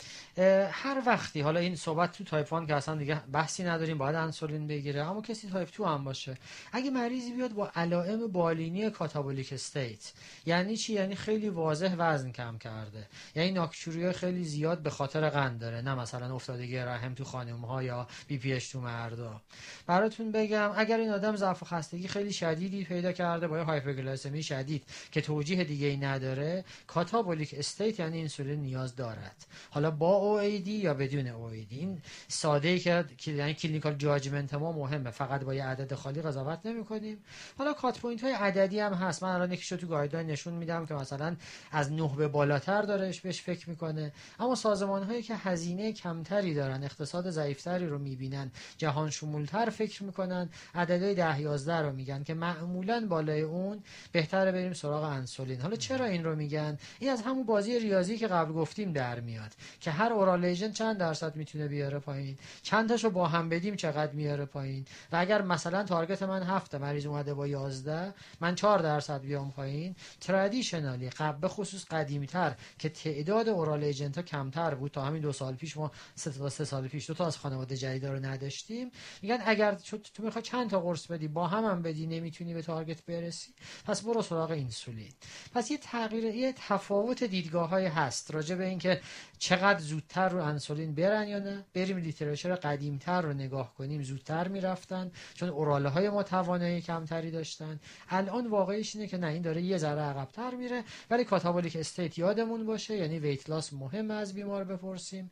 هر وقتی حالا این صحبت تو تایپ 1 که اصلا دیگه بحثی نداریم باید انسولین بگیره. اما کسی تایپ 2 هم باشه. اگه مریضی بیاد با علائم بالینی catabolic state یعنی چی؟ یعنی خیلی واضح وزن کم کرده. یعنی nocturia ی خیلی زیاد به خاطر قند داره نه مثلا افتادگی رحم تو خانم ها یا BPH تو مردا. براتون بگم اگر این آدم ضعف و خستگی خیلی شدیدی پیدا کرده با یه hyperglycemia ی شدید که توجیه دیگه ای نداره catabolic state یعنی insulin نیاز دارد. حالا با OAD یا بدون OAD این ساده ای که یعنی clinical judgment ما مهمه فقط با یه عدد خالی قضاوت نمی کنیم حالا cut point های عددی هم هست. من الان یکیشو تو guideline نشون میدم که مثلا از 9 به بالاتر دارش بهش فکر می‌کنه. اما سازمان هایی که هزینه کمتری دارن اقتصاد ضعیفتری رو می‌بینن جهان شمولتر فکر می‌کنن عددهای 10 11 رو میگن که معمولا بالای اون بهتره بریم سراغ انسولین. حالا چرا این رو میگن؟ این از همون بازی ریاضی که قبل گفتیم در میاد که هر oral agent چند درصد می‌تونه بیاره پایین؟ چند تاشو با هم بدیم چقدر میاره پایین؟ و اگر مثلا target من هفته مریض اومده با 11 من 4 درصد بیام پایین؟ traditionally قبل خصوص قدیمیتر که تعداد oral agent ها کمتر بود تا همین دو سال پیش. ما سه تا سه سال پیش دو تا از خانواده جدید رو نداشتیم. میگن اگر تو می‌خوای چند تا قرص بدی با هم هم بدی نمی‌تونی به target برسی. پس برو سراغ insulin. پس یه تغییر یه تفاوت دیدگاه های هست راجع به اینکه چقدر زودتر رو انسولین برن یا نه. بریم لیترچر قدیمتر رو نگاه کنیم. زودتر می‌رفتن چون اوراله های ما توانایی کمتری داشتن. الان واقعیش اینه که نه این داره یه ذره عقبتر میره. ولی کاتابولیک استیت یادمون باشه یعنی ویت لاس مهم از be more before sin.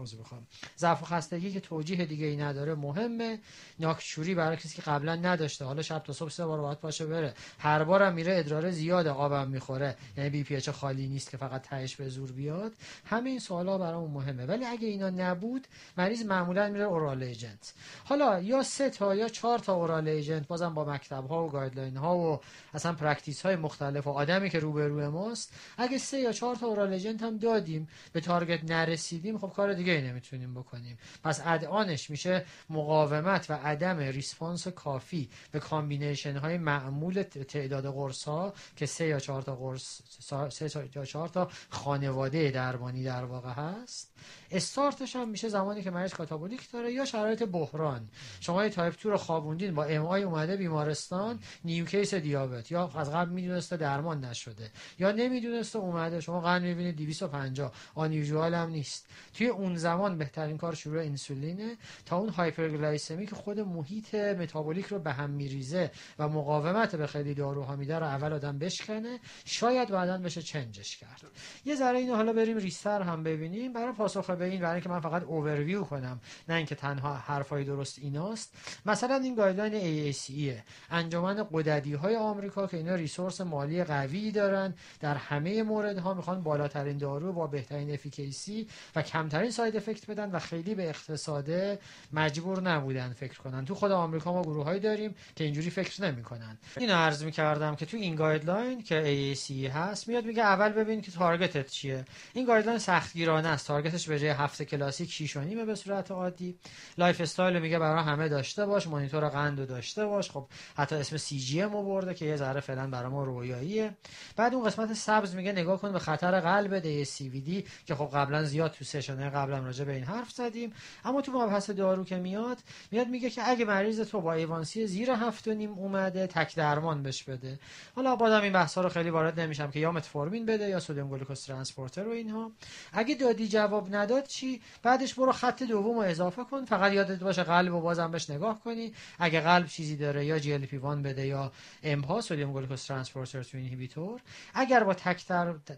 عذر بخوام. ضعف و خستگی که توجیه دیگه ای نداره مهمه. ناکچوری برای کسی که قبلا نداشته. حالا شب تا صبح سه بار باید پاشه بره. هر بارم میره ادرار زیاد آبم می‌خوره. یعنی بی پی خالی نیست که فقط تهش به زور بیاد. همه این سوالا برامون مهمه. ولی اگه اینا نبود مریض معمولا میره oral agent حالا یا سه تا یا چهار تا oral agent بازم با مکتب ها و guideline ها و اصلا practice های مختلف و آدمی که روبروی ماست اگه سه یا چهار تا oral agent هم دادیم به target نرسیدیم خب کار دیگه دیگه ای نمی‌تونیم بکنیم. پس add-on ش میشه مقاومت و عدم response کافی به combination های معمول تعداد قرص ها که سه یا چهار تا قرص سه یا چهار تا خانواده درمانی در واقع هست. استارتش هم میشه زمانی که مریض catabolic داره یا شرایط بحران. شما یه تایپ 2 رو خوابوندین با MI اومده بیمارستان new case دیابت. یا از قبل می‌دونسته درمان نشده. یا نمی‌دونسته اومده. شما قند می‌بینید 250 unusual هم نیست. توی اون زمان بهترین کار شروع انسولینه تا اون hyperglycemia ی که خود محیط متابولیک رو به هم میریزه و مقاومت به خیلی داروها میده رو اول آدم بشکنه شاید بعدا بشه change ش کرد. یه ذره اینو حالا بریم ریستر هم ببینیم. برای پاسخ به این برای اینکه من فقط اوورویو کنم نه اینکه تنها حرفای درست ایناست. مثلا این guideline AACE انجمن غددی های آمریکا که اینا resource مالی قوی دارن در همه موردها می‌خوان بالاترین دارو با بهترین efficacy و کمترین side effect بدن و خیلی به اقتصاد مجبور نبودن فکر کنن. تو خود آمریکا ما گروههایی داریم که اینجوری فکر نمی‌کنن. اینو عرض می‌کردم که تو این guideline که AACE هست میاد میگه اول ببین که target ت چیه. این guideline سختگیرانه است. target ش به جای هفت کلاسیک 6 و نیمه به صورت عادی. lifestyle میگه برای همه داشته باش مانیتور قند داشته باش. خب حتی اسم CGM برده که یه ذره فعلا برای ما رویاییه. بعد اون قسمت سبز میگه نگاه کن به خطر قلب ASCVD که خب قبلا زیاد تو session ه قبلا راجع به این حرف زدیم. اما تو مبحث دارو که میاد میاد میگه که اگه مریض تو با A1C زیر هفت و نیم اومده تک درمان بش بده. حالا بازم این بحثا رو خیلی وارد نمیشم که یا متفورمین بده یا sodium glucose transporter و اینها. اگه دادی جواب نداد چی؟ بعدش برو خط دوم رو اضافه کن. فقط یادت باشه قلب و بازم بهش نگاه کنی. اگه قلب چیزی داره یا GLP 1 بده یا empa sodium glucose transporter two inhibitor اگر با تک.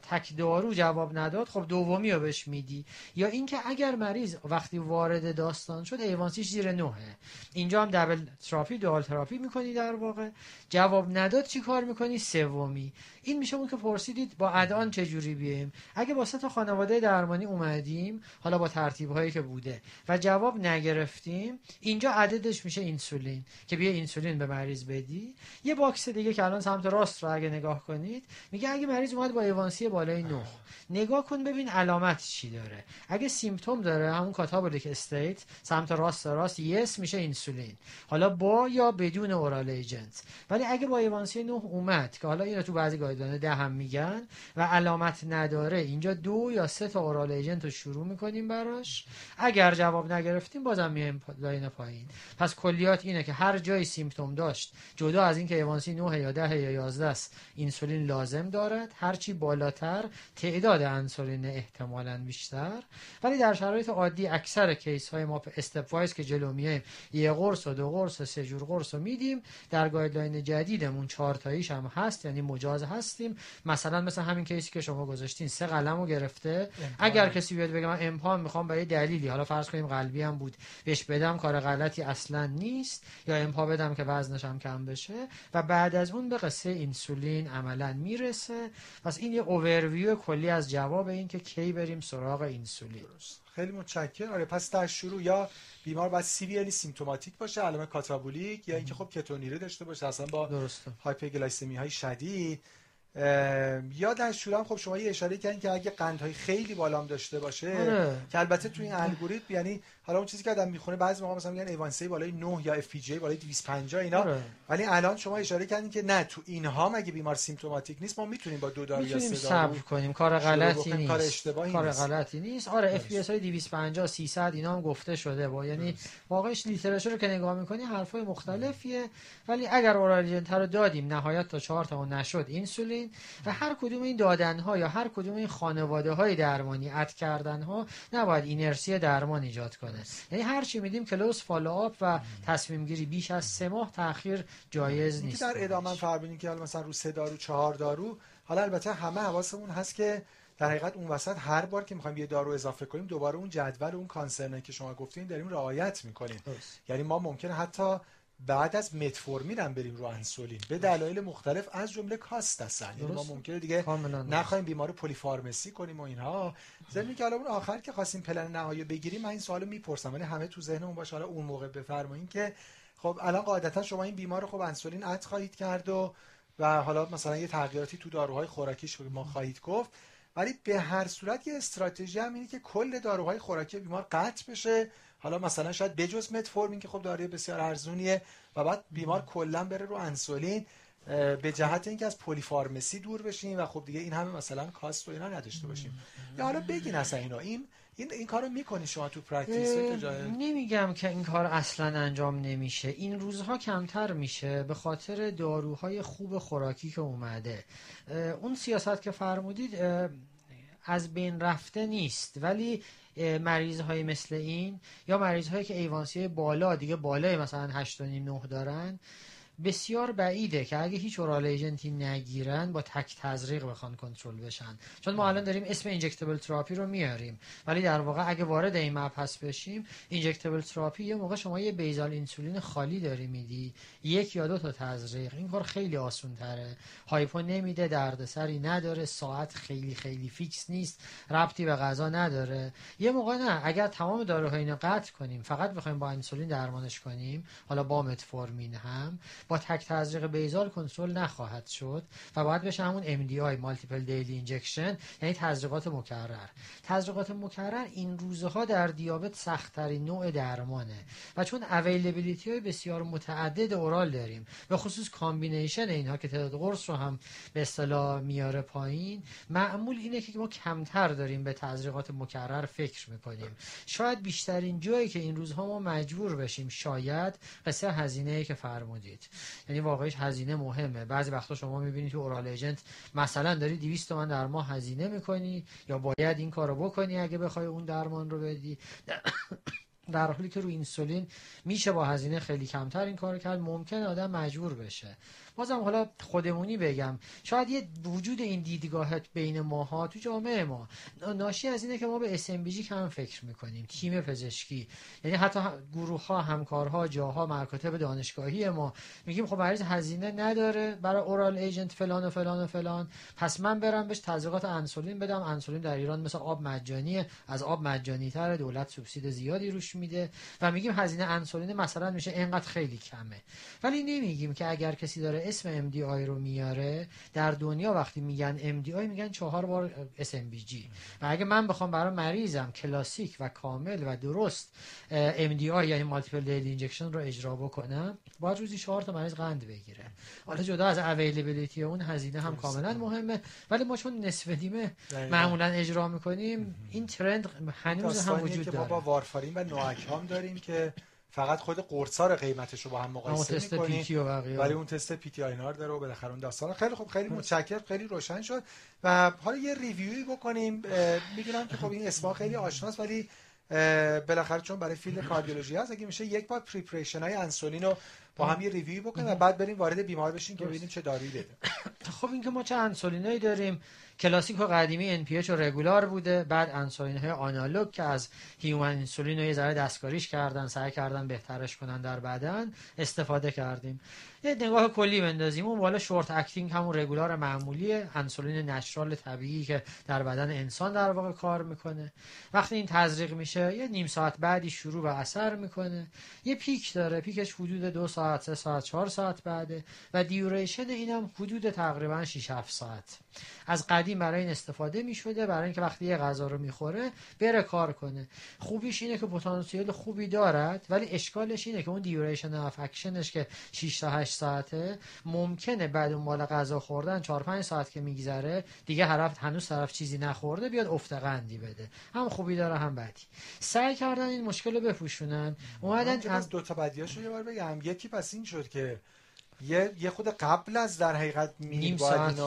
تک دارو جواب نداد خب دومی رو بهش میدی. یا اینکه اگر مریض وقتی وارد داستان شد A1C ش زیر نهه اینجا هم double therapy dual therapy می‌کنی در واقع. جواب نداد چی کار می‌کنی؟ سومی. این میشه اون که پرسیدید با add-on چه جوری بیایم. اگه با تا خانواده درمانی اومدیم حالا با ترتیب هایی که بوده و جواب نگرفتیم اینجا عددش میشه اینسولین که بیا اینسولین به مریض بدی. یه box دیگه که الان سمت راست رو اگه نگاه کنید میگه اگه مریض اومد با A1C بالای 9 نگاه کن ببین علامت چی داره. اگه symptom داره همون catabolic state سمت راست راست yes میشه اینسولین. حالا با یا بدون oral agent. ولی اگه با A1C 9 اومد که حالا اینو تو بعضی guideline ده هم میگن و علامت نداره. اینجا دو یا سه تا oral agent رو شروع می‌کنیم براش. اگر جواب نگرفتیم بازم میایم line پایین. پس کلیات اینه که هر جای symptom داشت جدا از اینکه A1C 9 یا 10 یا 11 است اینسولین لازم دارد. هرچی بالاتر تعداد انسولین احتمالا بیشتر. ولی در شرایط عادی اکثر case های ما stepwise که جلو میایم یه قرص و دو قرص و سه جور قرص رو میدیم. در guideline جدیدمون چهار تاییش هم هست یعنی مجاز هستیم. مثلا مثلا همین case ی که شما گذاشتین سه قلم رو گرفته اگر کسی بیاد بگه من امپا نمی‌خوام یه دلیلی. حالا فرض کنیم قلبی هم بود. بهش بدم کار غلطی اصلا نیست. یا empa بدم که وزنش هم کم بشه. و بعد از اون به قصه اینسولین عملا می‌رسه. پس این یه اوورویو کلی از جواب این که کی بریم سراغ اینسولین. خیلی متشکرم. آره پس در شروع یا بیمار باید severely symptomatic باشه علامه کاتابولیک یا اینکه خب کتونوری داشته باشه. اصلا با hyperglycemia ی های شدید. یا در شورم خب شما یه اشاره کردین که اگه قندهای خیلی بالام داشته باشه آره. که البته تو این الگوریتم یعنی حالا اون چیزی که آدم می‌خونه بعضی موقع مثلا میگن A1C بالای 9 یا FPG بالای 250 اینا. آره. ولی الان شما اشاره کردین که نه تو اینها مگه بیمار symptomatic نیست ما می‌تونیم با دو دارو یا سه دارو کنیم. کار غلطی نیست. کار اشتباهی کار غلطی نیست. آره اف پی اس های 250 300 اینا هم گفته شده با. یعنی واقعش literature رو که نگاه می‌کنی حرفای مختلفیه. ولی اگر oral agent رو دادیم نهایت تا 4 تا نشد. اینسولین و هر کدوم این دادن ها یا هر کدوم این خانواده های درمانی add کردن ها نباید اینرسی درمان ایجاد کنه. یعنی هر چی میدیم close follow-up و تصمیم گیری بیش از سه ماه تاخیر جایز نیست. در ادامه فرمودین که مثلا رو سه دارو چهار دارو حالا البته همه حواسمون هست که در حقیقت اون وسط هر بار که می‌خوایم یه دارو اضافه کنیم دوباره اون جدول اون concern ه که شما گفتین داریم رعایت می‌کنیم. یعنی ما ممکن حتی بعد از متفورمین هم بریم رو انسولین. به دلایل مختلف از جمله cost هستن یعنی ما ممکنه دیگه نخوایم بیمار polypharmacy کنیم و اینها. ضمن که حالا آخر که خواستیم پلن نهایی بگیریم من این سوالو می‌پرسم. ولی همه تو ذهنمون باشه. حالا اون موقع بفرمایید که خب الان قاعدتا شما این بیمار رو خب انسولین اد خواهید کرد و و حالا مثلا یه تغییراتی تو داروهای خوراکیش ما خواهید گفت. ولی به هر صورت یه استراتژی هم اینه که کل داروهای خوراکی بیمار قطع بشه. حالا مثلا شاید بجز متفورمین که خب داروی بسیار ارزونیه و بعد بیمار کلا بره رو انسولین به جهت اینکه از پلیفارمسی دور بشیم و خب دیگه این همه مثلا کاست و اینا نداشته باشیم. یا حالا بگین اصلا اینا. این این این کارو می‌کنی شما تو practice؟ نمیگم که این کار اصلا انجام نمیشه. این روزها کمتر میشه به خاطر داروهای خوب خوراکی که اومده. اون سیاست که فرمودید از بین رفته نیست. ولی مریض های مثل این یا مریض هایی که A1C بالا دیگه بالای مثلا 8 9 دارن. بسیار بعیده که اگه هیچ oral agent ی نگیرن با تک تزریق بخوان کنترل بشن. چون ما الان داریم اسم injectable therapy رو میاریم. ولی در واقع اگه وارد این مبحث بشیم injectable therapy یه موقع شما یه basal insulin خالی داری میدی. یک یا دو تا تزریق. این کار خیلی آسون تره hypo نمیده دردسری نداره ساعت خیلی خیلی fix نیست ربطی به غذا نداره. یه موقع نه اگر تمام داروها اینو قطع کنیم فقط بخوایم با انسولین درمانش کنیم حالا با متفورمین هم با تک تزریق basal کنترل نخواهد شد و باید بشه همون MDI multiple daily injection یعنی تزریقات مکرر. تزریقات مکرر این روزها در دیابت سختترین نوع درمانه و چون availability های بسیار متعدد oral داریم به خصوص combination اینها که تعداد قرص رو هم به اصطلاح میاره پایین معمول اینه که ما کمتر داریم به تزریقات مکرر فکر می‌کنیم. شاید بیشترین جایی که این روزها ما مجبور بشیم شاید قصه هزینه که فرمودید. یعنی واقعیش هزینه مهمه. بعضی وقتا شما می‌بینید تو oral agent مثلا داری 200 تومن در ماه هزینه می‌کنی یا باید این کارو بکنی اگه بخوای اون درمان رو بدی. (coughs) در حالی که رو اینسولین میشه با هزینه خیلی کمتر این کار کرد ممکن آدم مجبور بشه. بازم حالا خودمونی بگم شاید یه وجود این دیدگاهت بین ماها تو جامعه ما ناشی از اینه که ما به SMBG کم فکر می‌کنیم تیم پزشکی یعنی حتی گروه ها همکارها جاها مرکاتب دانشگاهی ما. میگیم خب مریض هزینه نداره برای اورال ایجنت فلان و فلان و فلان. پس من برم بهش تزریقات انسولین بدم. انسولین در ایران مثل آب مجانیه از آب مجانی تر دولت سوبسید زیادی روش میده. و میگیم هزینه انسولین مثلا میشه اینقدر خیلی کمه. ولی نمیگیم که اگر کسی داره اسم MDI رو میاره. در دنیا وقتی میگن MDI میگن چهار بار SMBG و اگه من بخوام برای مریضم کلاسیک و کامل و درست MDI یعنی multiple daily injection رو اجرا بکنم باید روزی چهار تا مریض قند بگیره. حالا جدا از availability اون هزینه هم کاملا مهمه. ولی ما چون نصف نیمه معمولا اجرا می‌کنیم این trend هنوز هم وجود داره ما با وارفارین و NOAC هام داریم که فقط خود قرصا رو قیمتش رو با هم مقایسه می‌کنی. ولی اون تست PT INR داره و بالاخره اون داستان. خیلی خوب خیلی متشکرم خیلی روشن شد. و حالا یه review ی بکنیم. می‌دونم که خب این اسم خیلی آشناست ولی بالاخره چون برای field cardiology هست اگه میشه یک بار preparation های انسولین رو با هم یه review بکنیم و بعد بریم وارد بیمار بشیم که ببینیم چه دارویی بده. (coughs) خب اینکه ما چه انسولینایی داریم. کلاسیک و قدیمی NPH و regular بوده. بعد انسولین های analog که از human انسولین رو یه ذره دستکاریش کردن سعی کردن بهترش کنن در بدن استفاده کردیم. یه نگاه کلی بندازیم. اون بالا short acting همون regular معمولیه. انسولین natural طبیعی که در بدن انسان در واقع کار می‌کنه. وقتی این تزریق میشه یه نیم ساعت بعدی شروع به اثر می‌کنه. یه peak داره. peak ش حدود دو ساعت سه ساعت چهار ساعت بعده و duration اینم حدود تقریبا 6 7 ساعت. از قدیم برای این استفاده می شده برای اینکه وقتی یه غذا رو می‌خوره بره کار کنه. خوبیش اینه که پتانسیل خوبی دارد ولی اشکالش اینه که اون duration of action ش که 6 تا 8 ساعته. ممکنه بعد اون مال غذا خوردن 4 5 ساعت که میگذره دیگه هر هنوز طرف چیزی نخورده بیاد افت قندی بده. هم خوبی داره هم بدی. سعی کردن این مشکل رو بپوشونن. اومدن از دو تا بدیاشو یه بار بگم. یکی پس این شد که یه یه خود قبل از در حقیقت نیم ساعت.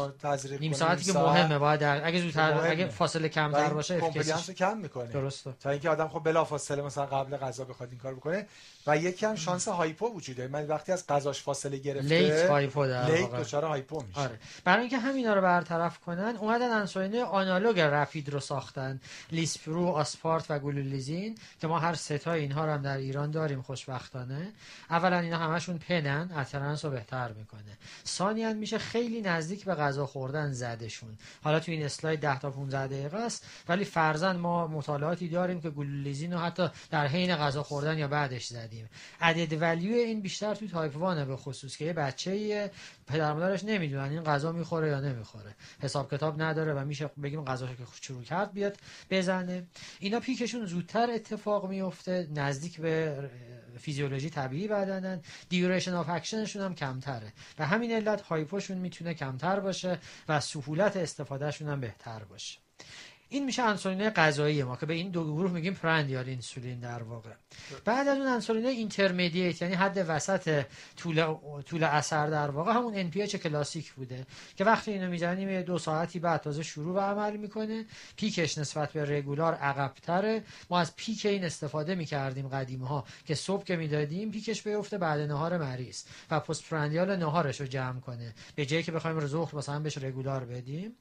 نیم ساعتی که مهمه باید اگه زودتر اگه فاصله کمتر باشه compliance کم می‌کنه درسته. تا اینکه آدم خب بلا فاصله مثلا قبل غذا بخواد این کار بکنه. و یکی هم شانس hypo وجوده. من وقتی از غذاش فاصله گرفته late hypo در late دچار hypo میشه. آره. برای اینکه همینا رو برطرف کنن اومدن انسولین analog rapid رو ساختن. لیسپرو آسپارت و گلولیزین که ما هر سه تا اینها رو هم در ایران داریم خوشبختانه. اولا اینا همشون penetrance و بهتر می‌کنه. ثانیا میشه خیلی نزدیک به غذا خوردن زدشون. حالا تو این اسلاید 10 تا 15 دقیقه است ولی فرضاً ما مطالعاتی داریم که گلولیزین رو حتی در حین غذا خوردن یا بعدش زدیم. added value این بیشتر تو تایپ 1 به خصوص که یه بچه پدر مادرش نمی‌دونن این غذا می‌خوره یا نمی‌خوره. حساب کتاب نداره و میشه بگیم غذا که شروع کرد بیاد بزنه. اینا peak شون زودتر اتفاق میفته نزدیک به فیزیولوژی طبیعی بدنن. duration of action شون هم کمتره. و همین علت hypo شون می‌تونه کمتر باشه و سهولت استفادهشون هم بهتر باشه. این میشه انسولین غذایی ما که به این دو گروه میگیم prandial insulin در واقع. بعد از اون انسولین intermediate یعنی حد وسط طول طول اثر در واقع همون NPH کلاسیک بوده که وقتی اینو می‌زنیم دو ساعتی بعد تازه شروع به عمل می‌کنه. peak ش نسبت به regular عقبتره. ما از peak این استفاده می‌کردیم قدیم ها که صبح که می‌دادیم peak ش بیفته بعد نهار مریض و postprandial نهارش رو جمع کنه. به جایی که بخوایم ظهر مثلا بهش regular بدیم.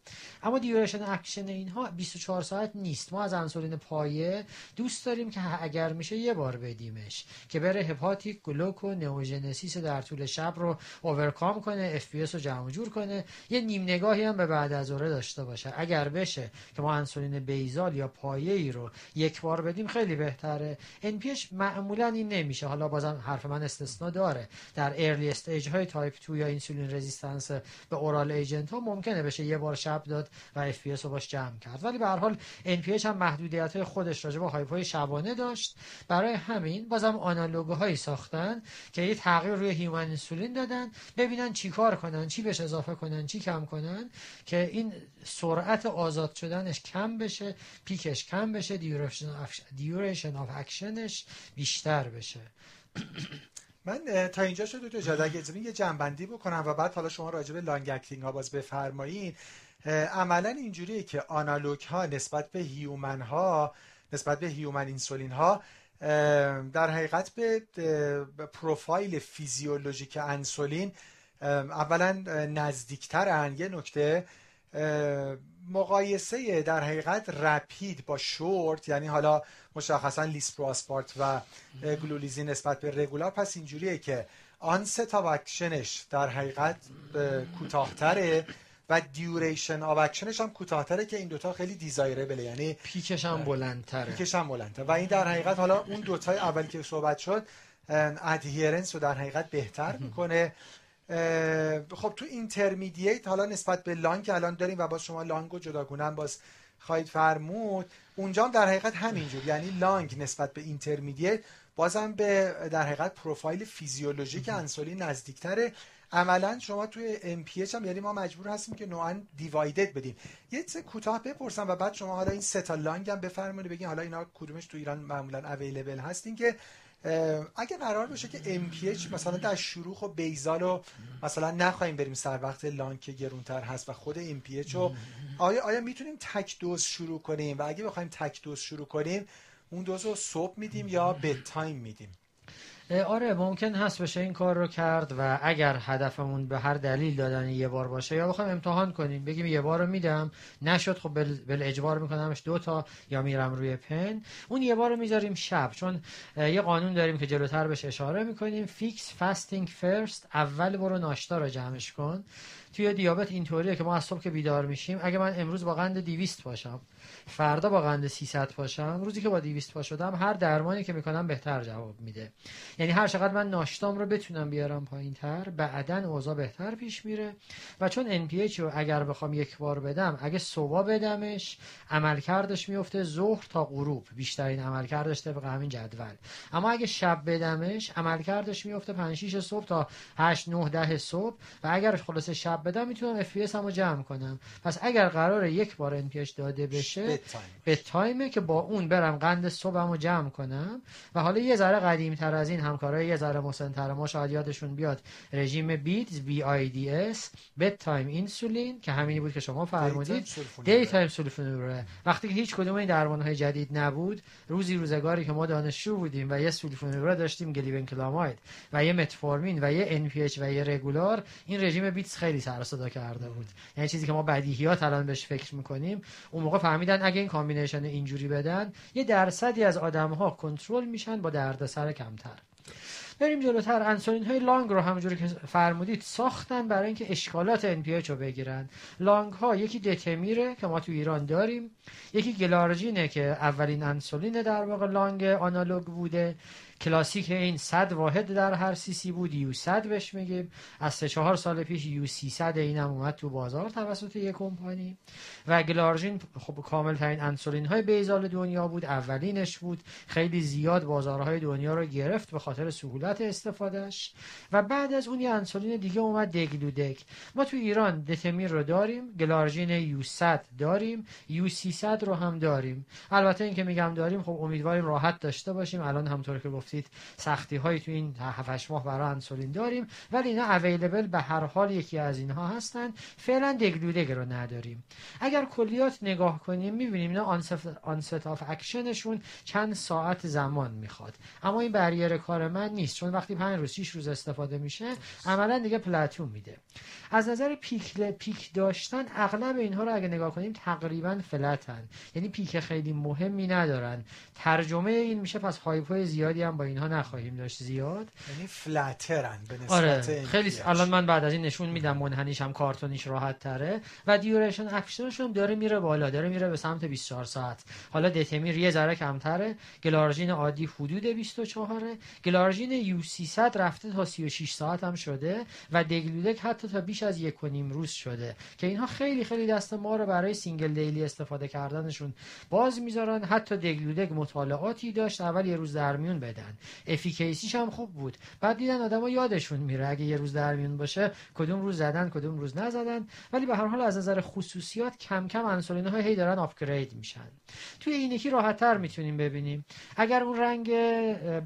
اما duration action اینها 24 ساعت نیست. ما از انسولین پایه دوست داریم که اگر میشه یه بار بدیمش که بره hepatic gluconeogenesis در طول شب رو overcome کنه FBS رو جمع جور کنه. یه نیم نگاهی هم به بعد از ظهر داشته باشه. اگر بشه که ما انسولین basal یا پایه ای رو یک بار بدیم خیلی بهتره. NPH معمولا این نمیشه. حالا بازم حرف من استثنا داره. در early stage های تایپ 2 یا انسولین resistance به oral agent ها ممکنه بشه یه بار شب داد و FBS رو باش جمع کرد. ولی به هر حال NPH هم محدودیت های خودش راجع به های شبانه داشت. برای همین بازم analog هایی ساختن که یه تغییر روی human انسولین دادن ببینن چی کار کنن چی بهش اضافه کنن چی کم کنن که این سرعت آزاد شدنش کم بشه peak ش کم بشه duration of action ش بیشتر بشه. (coughs) من تا اینجا شد دو تا اگه یه جمع‌بندی بکنم و بعد حالا شما راجع به long acting ها باز بفرمایید عملا اینجوریه که analog ها نسبت به human ها نسبت به human insulin ها در حقیقت به پروفایل فیزیولوژیک انسولین اولا نزدیکترن. یه نکته مقایسه در حقیقت rapid با شورت یعنی حالا مشخصا لیسپرو آسپارت و گلولیزین نسبت به regular. پس اینجوریه که onset of action ش در حقیقت کوتاهتره. و duration of action ش هم کوتاهتره که این دوتا خیلی desirable ه یعنی peak ش هم بلندتره. peak ش هم بلندتره. و این در حقیقت حالا اون دوتای اول که صحبت شد adherence رو در حقیقت بهتر می‌کنه. خب تو intermediate حالا نسبت به long که الان داریم و باز شما long و جداگونه باز خواهید فرمود اونجا هم در حقیقت همینجور. یعنی long نسبت به intermediate بازم به در حقیقت پروفایل فیزیولوژیک انسولین نزدیکتره. عملا شما توی NPH هم یعنی ما مجبور هستیم که نوعا دیوایدد بدیم. یه چیز کوتاه بپرسم و بعد شما حالا این سه تا long هم بفرمایید بگین حالا اینا کدومش تو ایران معمولا available هستین که اگه قرار باشه که MPH مثلا در شروع و بیزال رو مثلا نخواهیم بریم سر وقت لانگ که گرونتر هست و خود MPH رو آیا آیا می‌تونیم تک دوز شروع کنیم؟ و اگه بخوایم تک دوز شروع کنیم اون دوز رو صبح میدیم یا بد تایم میدیم؟ آره ممکن هست بشه این کار رو کرد و اگر هدفمون به هر دلیل دادن یه بار باشه یا بخوام امتحان کنیم بگیم یه بار رو میدم نشد خب بل, اجبار میکنمش دو تا یا میرم روی pen. اون یه بار رو می‌ذاریم شب چون یه قانون داریم که جلوتر بهش اشاره می‌کنیم. fix fasting first اول برو ناشتا رو جمعش کن. توی دیابت اینطوریه که ما از صبح که بیدار میشیم اگه من امروز با قند 200 باشم. فردا با قند 300 باشم روزی که با 200 پا شدم هر درمانی که می‌کنم بهتر جواب میده. یعنی هر چقدر من ناشتام رو بتونم بیارم پایین تر بعدا اوضاع بهتر پیش میره. و چون NPH رو اگر بخوام یک بار بدم اگه صبح بدمش عملکردش میفته ظهر تا غروب. بیشترین عملکردش طبق همین جدول. اما اگه شب بدمش عملکردش میفته 5 6 صبح تا 8 9 10 صبح. و اگر خلاص شب بدم می‌تونم FPS همو جمع کنم. پس اگر قرار یک بار NPH داده بشه به تایمه که با اون برم قند صبحمو جمع کنم و حالا یه ذره قدیم تر از این همکارای یه ذره مسنتر ما شاید یادشون بیاد رژیم بیتز بی آی دی اس bedtime insulin که همینی بود که شما فرمودید. daytime سولفونیل‌اوره وقتی که هیچ کدوم این درمان جدید نبود روزی روزگاری که ما دانشجو بودیم و یه سولفونیل‌اوره داشتیم گلی‌بنکلاماید و یه متفورمین و یه N و یه رگولار این رژیم BIDS خیلی سر صدا کرده بود. یعنی چیزی که ما بدیهیات الان بهش فکر می‌کنیم اون موقع فهمیدن اگه این combination اینجوری بدن یه درصدی از آدم ها کنترل میشن با دردسر کمتر. بریم جلوتر. انسولین های لانگ رو همونجوری که فرمودید ساختن برای اینکه اشکالات NPH رو بگیرن. لانگ ها یکی دتمیره که ما تو ایران داریم یکی گلارژینه که اولین انسولین در واقع لانگ آنالوگ بوده. کلاسیک این 100 واحد در هر سی سی بود. یو 100 بهش میگیم. از 3 4 سال پیش یو 300 اینم اومد تو بازار توسط یک کمپانی. و گلارژین خب کامل ترین انسولین های بیزال دنیا بود. اولینش بود. خیلی زیاد بازارهای دنیا رو گرفت به خاطر سهولت استفادهش و بعد از اون یه انسولین دیگه اومد دگلودک. ما تو ایران دتمیر رو داریم. گلارژین U 100 داریم. U 300 رو هم داریم. البته اینکه میگم داریم خب امیدواریم راحت داشته باشیم. الان همونطور که گفت گفتید سختی هایی تو این 7 ماه برای انسولین داریم ولی اینا available به هر حال یکی از اینها هستن. فعلا دگلودک رو نداریم. اگر کلیات نگاه کنیم می‌بینیم اینا آنست آف اکشنشون چند ساعت زمان می‌خواد. اما این barrier کار من نیست چون وقتی 5 روز 6 روز استفاده میشه عملا دیگه plateau تون میده. از نظر peak، peak داشتن اغلب اینها رو اگه نگاه کنیم تقریبا flat ن یعنی peak خیلی مهمی ندارن. ترجمه این میشه پس hypo زیادی هم با اینها نخواهیم داشت زیاد. یعنی flatter ن به نسبت آره خیلی الان من بعد از این نشون میدم منحنیش هم کارتونیش راحت تره و duration action شون داره میره بالا داره میره به سمت 24 ساعت. حالا دتمیر یه ذره کمتره گلارژین عادی حدود 24 گلارژین U 300 رفته تا 36 ساعت هم شده و دگلودک حتی تا بیش از یک و نیم روز شده که اینها خیلی خیلی دست ما رو برای single daily استفاده کردنشون باز می‌ذارن. حتی دگلودک مطالعاتی داشت اول یه روز در میون بدن efficacy ش هم خوب بود. بعد دیدن آدما یادشون میره. اگه یه روز در میون باشه کدوم روز زدن کدوم روز نزدن. ولی به هر حال از نظر خصوصیات کم کم انسولین ها هی دارن upgrade میشن. توی اینکی راحت تر می‌تونیم ببینیم. اگر اون رنگ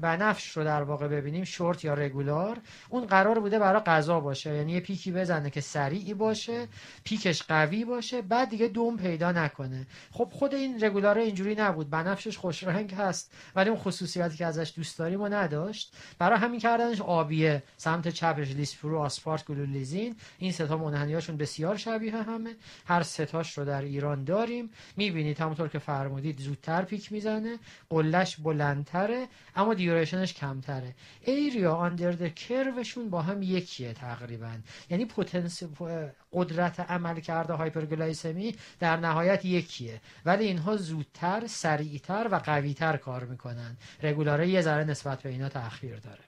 بنفش رو در واقع ببینیم شورت یا regular اون قرار بوده برای غذا باشه. یعنی یه peak ی بزنه که سریعی باشه peak ش قوی باشه بعد دیگه دوام پیدا نکنه. خب خود این regular اینجوری نبود. بنفشش خوش رنگ هست ولی اون خصوصیاتی که ازش دوست داریم و نداشت. برای همین کردنش آبیه. سمت چپش لیسپرو آسپارت گلولیزین این ستا منحنیاشون بسیار شبیه همه. هر ستاش رو در ایران داریم. می‌بینید همونطور که فرمودید زودتر پیک می‌زنه. قلش بلندتره اما دیوریشنش کمتره. ایریا آندر کروشون با هم یکیه تقریبا. یعنی پتانس قدرت عمل کرده هایپرگلایسمی در نهایت یکیه. ولی اینها زودتر سریعتر و قویتر کار می‌کنن. رگولاره یه ذره نسبت به اینا تاخیر داره.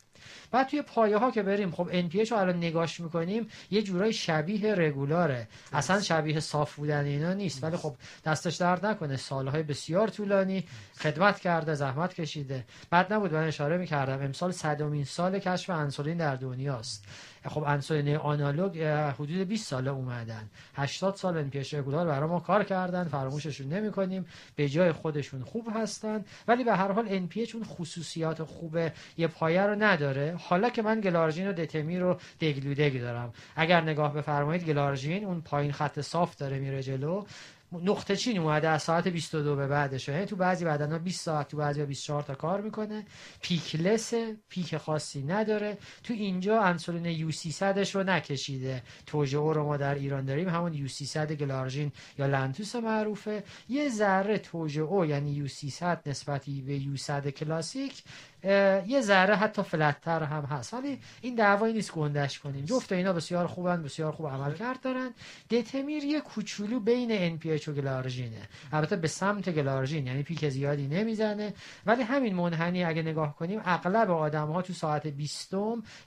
بعد توی پایه ها که بریم خب NPH رو الان نگاش می‌کنیم یه جورای شبیه رگولاره. اصلا شبیه صاف بودن اینا نیست. ولی خب دستش درد نکنه. سالهای بسیار طولانی. خدمت کرده زحمت کشیده. بعد نبود من اشاره می‌کردم امسال صدومین سال کشف انسولین در دنیاست. خب انسولین analog حدود 20 ساله اومدن. 80 سال NP regular برای ما کار کردن فراموششون نمی‌کنیم به جای خودشون خوب هستن ولی به هر حال P چون خصوصیات خوب یه پایه رو نداره. حالا که من گلارژین و دتمیر و دگلودک دارم. اگر نگاه بفرمایید گلارژین اون پایین خط صاف داره میره جلو. نقطه چین اومده از ساعت 22 به بعدش. یعنی تو بعضی بدنها 20 ساعت تو بعضی 24 تا کار می‌کنه. پیکلس پیک خاصی نداره. تو اینجا انسولین یو 300 رو نکشیده. توژئو رو ما در ایران داریم. همون یو 300 گلارژین یا لنتوس معروفه. یه ذره توژئو یعنی یو 300 نسبتی به یو 100 کلاسیک یه ذره حتی فلتتر هم هست. ولی این دعوایی نیست گندش کنیم. جفت اینا بسیار خوبن بسیار خوب عمل کرد دارن. دتمیر یه کوچولو بین NPH و گلارژینه البته به سمت گلارژین یعنی پیک زیادی نمی‌زنه. ولی همین منحنی اگه نگاه کنیم اغلب آدم ها تو ساعت 20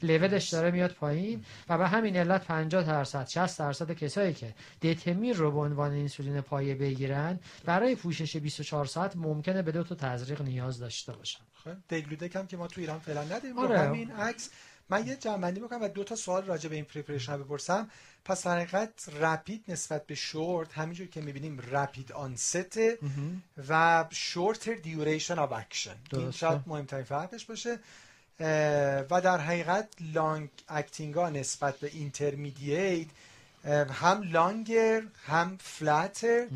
لولش داره میاد پایین و به همین علت 50 درصد 60 درصد کسایی که دتمیر رو به عنوان اینسولین پایه بگیرن برای پوشش 24 ساعت ممکنه به دو تا تزریق نیاز داشته باشن. خب دگلودک هم که ما تو ایران فعلا نداریم. آره. همین عکس. من یه جمع‌بندی بکنم و دو تا سوال راجع به این preparation بپرسم. پس در حقیقت rapid نسبت به شورت همینجور که می‌بینیم rapid onset و shorter duration of action این شاید مهمترین فرقش باشه. و در حقیقت long acting ها نسبت به intermediate هم longer هم flatter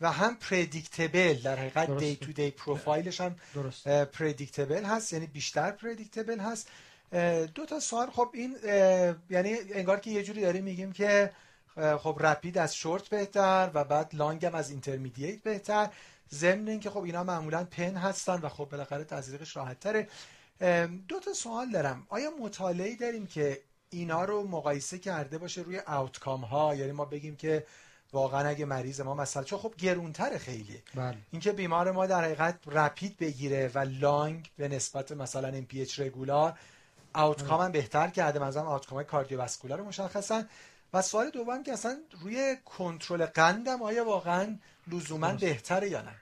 و هم predictable در حقیقت day to day profile ش هم predictable هست یعنی بیشتر predictable هست. دو تا سوال. خب این یعنی انگار که یه جوری داریم میگیم که خب rapid از شورت بهتر و بعد long هم از intermediate بهتر. ضمن اینکه خب اینا معمولا pen هستن و خب بالاخره تزریقش راحت تره دو تا سوال دارم. آیا مطالعه داریم که اینا رو مقایسه کرده باشه روی outcome ها یعنی ما بگیم که واقعا اگه مریض ما مثلا چون خب گرونتر خیلی. بله. اینکه بیمار ما در حقیقت rapid بگیره و long به نسبت مثلا این PH regular آوتکام هم بهتر کرده. مثلا آوتکام کاردیوواسکولار مشخصا. و سوال دوم که اصلا روی کنترل قندم آیا واقعا لزوما بهتره یا نه؟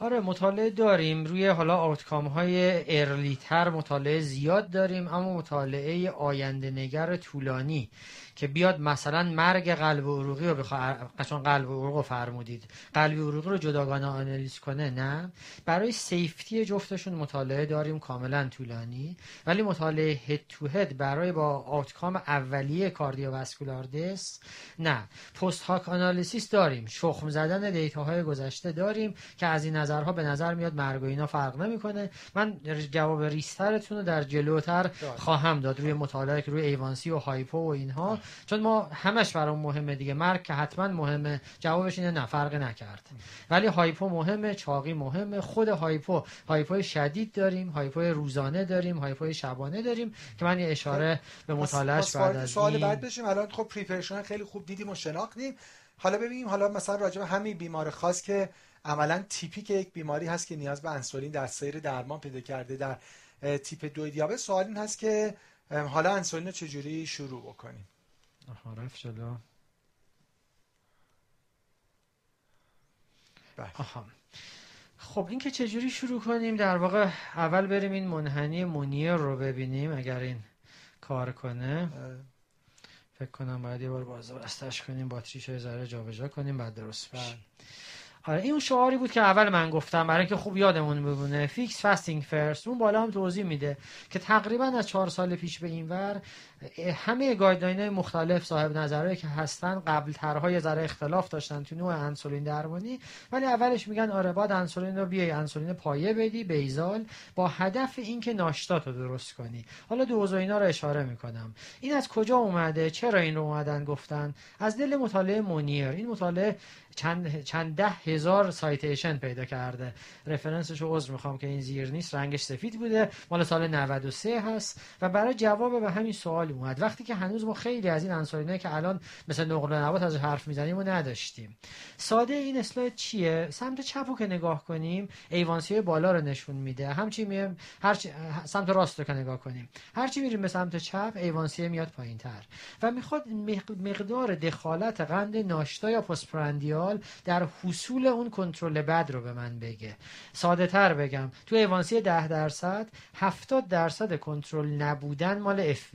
آره مطالعه داریم. روی حالا آوتکام های ارلی تر مطالعه زیاد داریم اما مطالعه آینده نگر طولانی. که بیاد مثلا مرگ قلب و عروقی رو بخواه قشان قلب و عروق رو فرمودید. قلب و عروقی رو جداگانه آنالیز کنه نه. برای safety جفتشون مطالعه داریم کاملا طولانی. ولی مطالعه head to head برای با outcome اولیه cardiovascular death نه. post hoc analysis داریم. شخم زدن data های گذشته داریم که از این نظرها به نظر میاد مرگ و اینا فرق نمی‌کنه. من جواب ریسترتون رو در جلوتر خواهم داد روی مطالعه که روی A1C و hypo و اینها. چون ما همش برام مهمه دیگه. مرگ که حتما مهمه جوابش اینه نه فرق نکرد. ولی hypo مهمه چاقی مهمه. خود hypo، hypo شدید داریم hypo روزانه داریم hypo شبانه داریم که من یه اشاره به مطالعهش بعد از سوال بعد بشیم. الان خب preparation خیلی خوب دیدیم و شناختیم. حالا ببینیم حالا مثلا راجع به همین بیمار خاص که عملا typical یک بیماری هست که نیاز به انسولین در سیر درمان پیدا کرده در تیپ دو دیابت. سوال این هست که حالا انسولین رو چجوری شروع بکنیم؟ آها رفت جلو. بله. آها. خب این که چجوری شروع کنیم؟ در واقع اول بریم این منحنی Monnier رو ببینیم اگر این کار کنه. فکر کنم باید یه بار باز بستش کنیم باتریش رو ذره جابجا کنیم بعد درست بشه. بله. آره این شعاری بود که اول من گفتم برای اینکه خوب یادمون بمونه. fix fasting first اون بالا هم توضیح میده که تقریبا از چهار سال پیش به این ور همه guideline مختلف صاحب نظرهایی که هستن قبل ترهای ذره اختلاف داشتن تو نوع انسولین درمانی ولی اولش میگن آره باید انسولین رو بیای انسولین پایه بدی بیزال با هدف اینکه ناشتا رو درست کنی. حالا دوز و اینا رو اشاره می‌کنم. این از کجا اومده؟ چرا این رو اومدن گفتن؟ از دل مطالعه مونیر. این مطالعه چند, چند ده هزار سایتیشن پیدا کرده. رفرنسش رو عذر می‌خوام که این زیر نیست رنگش سفید بوده. مال سال 93 هست. و برای جواب به همین سوال اومد. وقتی که هنوز ما خیلی از این انسولینایی که الان مثل نقل نبات از حرف می‌زنیم و نداشتیم. ساده این اسلاید چیه؟ سمت چپو که نگاه کنیم ایوانسی بالا رو نشون میده. همچی میم هر سمت راست رو که نگاه کنیم. هرچی میریم به سمت چپ ایوانسی میاد پایین تر و می‌خواد مقدار دخالت قند ناشتا یا پستپرندیال در حصول اون کنترل بد رو به من بگه. ساده تر بگم. تو ایوانسی 10 درصد 70 درصد کنترل نبودن مال اف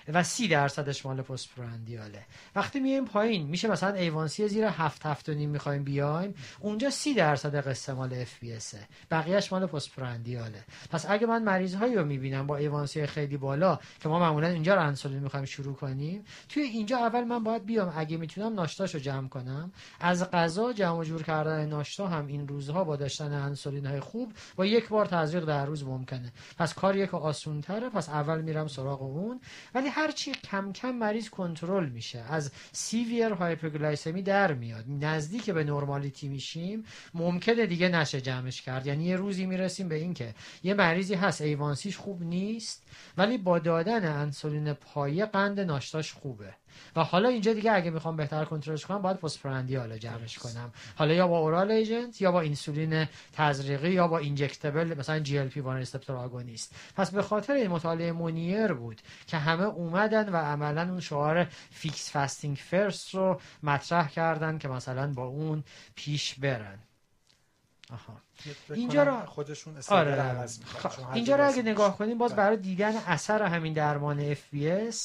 و سی درصدش مال postprandial ه وقتی میایم پایین میشه مثلا A1C زیر هفت هفت و نیم می‌خوایم بیایم اونجا سی درصد قصه مال FB بقیه‌ش مال postprandial ه پس اگه من مریض هایی رو می‌بینم با A1C خیلی بالا که ما معمولا اینجا رو انسولین می‌خوایم شروع کنیم توی اینجا اول من باید بیام اگه می‌تونم ناشتاشو جمع کنم. از قضا جمع و جور کردن ناشتا هم این روزها با داشتن انسولین های خوب با یک بار تزریق در روز ممکنه. پس کار یک آسون تره پس اول میرم سراغ اون. ولی هرچی کم کم مریض کنترل میشه. از severe hyperglycemia در میاد. نزدیک به normality میشیم ممکنه دیگه نشه جمعش کرد. یعنی یه روزی می‌رسیم به اینکه یه مریضی هست A1C ش خوب نیست ولی با دادن انسولین پایه قند ناشتاش خوبه. و حالا اینجا دیگه اگه می‌خوام بهتر کنترلش کنم باید postprandial جمعش کنم. حالا یا با oral agent یا با اینسولین تزریقی یا با injectable مثلا GLP-1 receptor agonist پس به خاطر این مطالعه Monnier بود که همه اومدن و عملا اون شعار fix fasting first رو مطرح کردن که مثلا با اون پیش برن. آها. اینجا رو خودشون آره. اینجا رو اگه نگاه کنیم باز برای دیدن اثر همین درمان FPG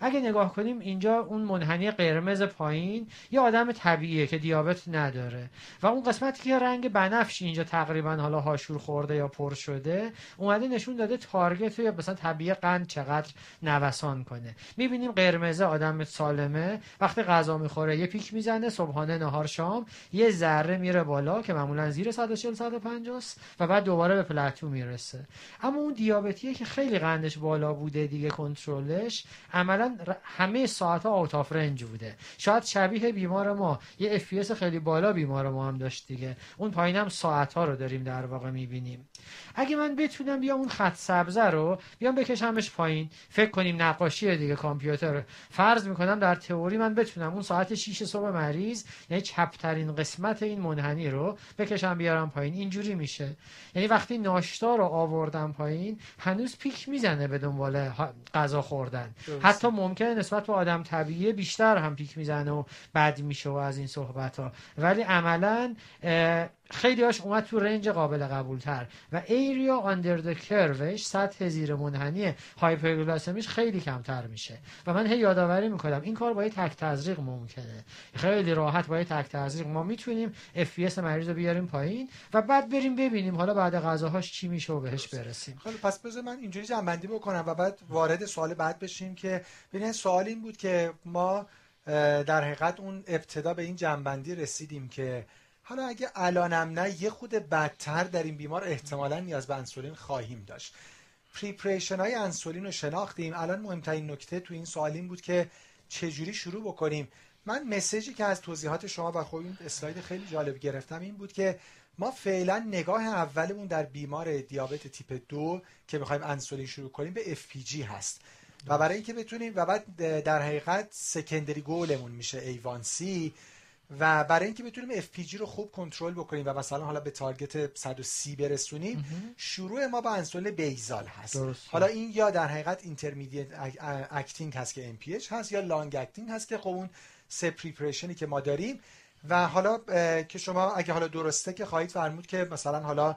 اگه نگاه کنیم اینجا اون منحنی قرمز پایین یه آدم طبیعیه که دیابت نداره. و اون قسمتی که رنگ بنفش اینجا تقریبا حالا هاشور خورده یا پر شده اومده نشون داده target یا مثلا طبیعی قند چقدر نوسان کنه. می‌بینیم قرمز آدم سالمه وقتی غذا می‌خوره یه peak می‌زنه صبحانه نهار شام یه ذره میره بالا که معمولا زیر 140 150 و بعد دوباره به plateau می‌رسه. اما اون دیابتیه که خیلی قندش بالا بوده دیگه کنترلش عملا همه ساعت ها off range بوده. شاید شبیه بیمار ما. یه F خیلی بالا بیمار ما هم داشت دیگه. اون پایینم ساعت ها رو داریم در واقع می‌بینیم. اگه من بتونم بیام اون خط سبزه رو بیام بکشمش پایین. فکر کنیم نقاشی دیگه کامپیوتر. فرض می‌کنم در تئوری من بتونم اون ساعت 6 صبح مریض یعنی چپترین قسمت این منحنی رو بکشم بیارم پایین. اینجوری میشه. یعنی وقتی ناشتا رو آوردم پایین هنوز پیک می‌زنه به دنبال غذا خوردن. حتی ممکنه نسبت به آدم طبیعی بیشتر هم پیک می‌زنه و بد میشه و از این صحبت ها ولی عملا خیلی هاش اومد تو رنج قابل قبول تر و ایریا آندر د کروش سطح زیر منحنی هایپرگلاسمیش خیلی کمتر میشه. و من هی یادآوری می‌کنم این کار با تک تزریق ممکنه. خیلی راحت با تک تزریق. ما می‌تونیم اف مریض رو بیاریم پایین و بعد بریم ببینیم حالا بعد غذاهاش چی میشه و بهش برسیم. خیلی پس بذار من اینجوری جنبندی بکنم و بعد وارد سوال بعد بشیم که ببینید سوال این بود که ما در حقیقت اون ابتدا به این جمع‌بندی رسیدیم که حالا اگه الانم نه یه خود بدتر در این بیمار احتمالا نیاز به انسولین خواهیم داشت. preparation های انسولین رو شناختیم. الان مهمترین نکته تو این سوال این بود که چجوری شروع بکنیم؟ من message ی که از توضیحات شما و خب این اسلاید خیلی جالب گرفتم این بود که ما فعلا نگاه اولمون در بیمار دیابت تیپ دو که می‌خوایم انسولین شروع کنیم به FPG هست. و برای اینکه بتونیم و بعد در حقیقت secondary goal مون میشه A1C و برای اینکه بتونیم FPG رو خوب کنترل بکنیم و مثلا حالا به target 130 برسونیم شروع ما با انسولین basal هست. حالا این یا در حقیقت intermediate acting هست که NPH هست یا long acting هست که خب اون سه preparation ی که ما داریم. و حالا که شما اگه حالا درسته که خواهید فرمود که مثلا حالا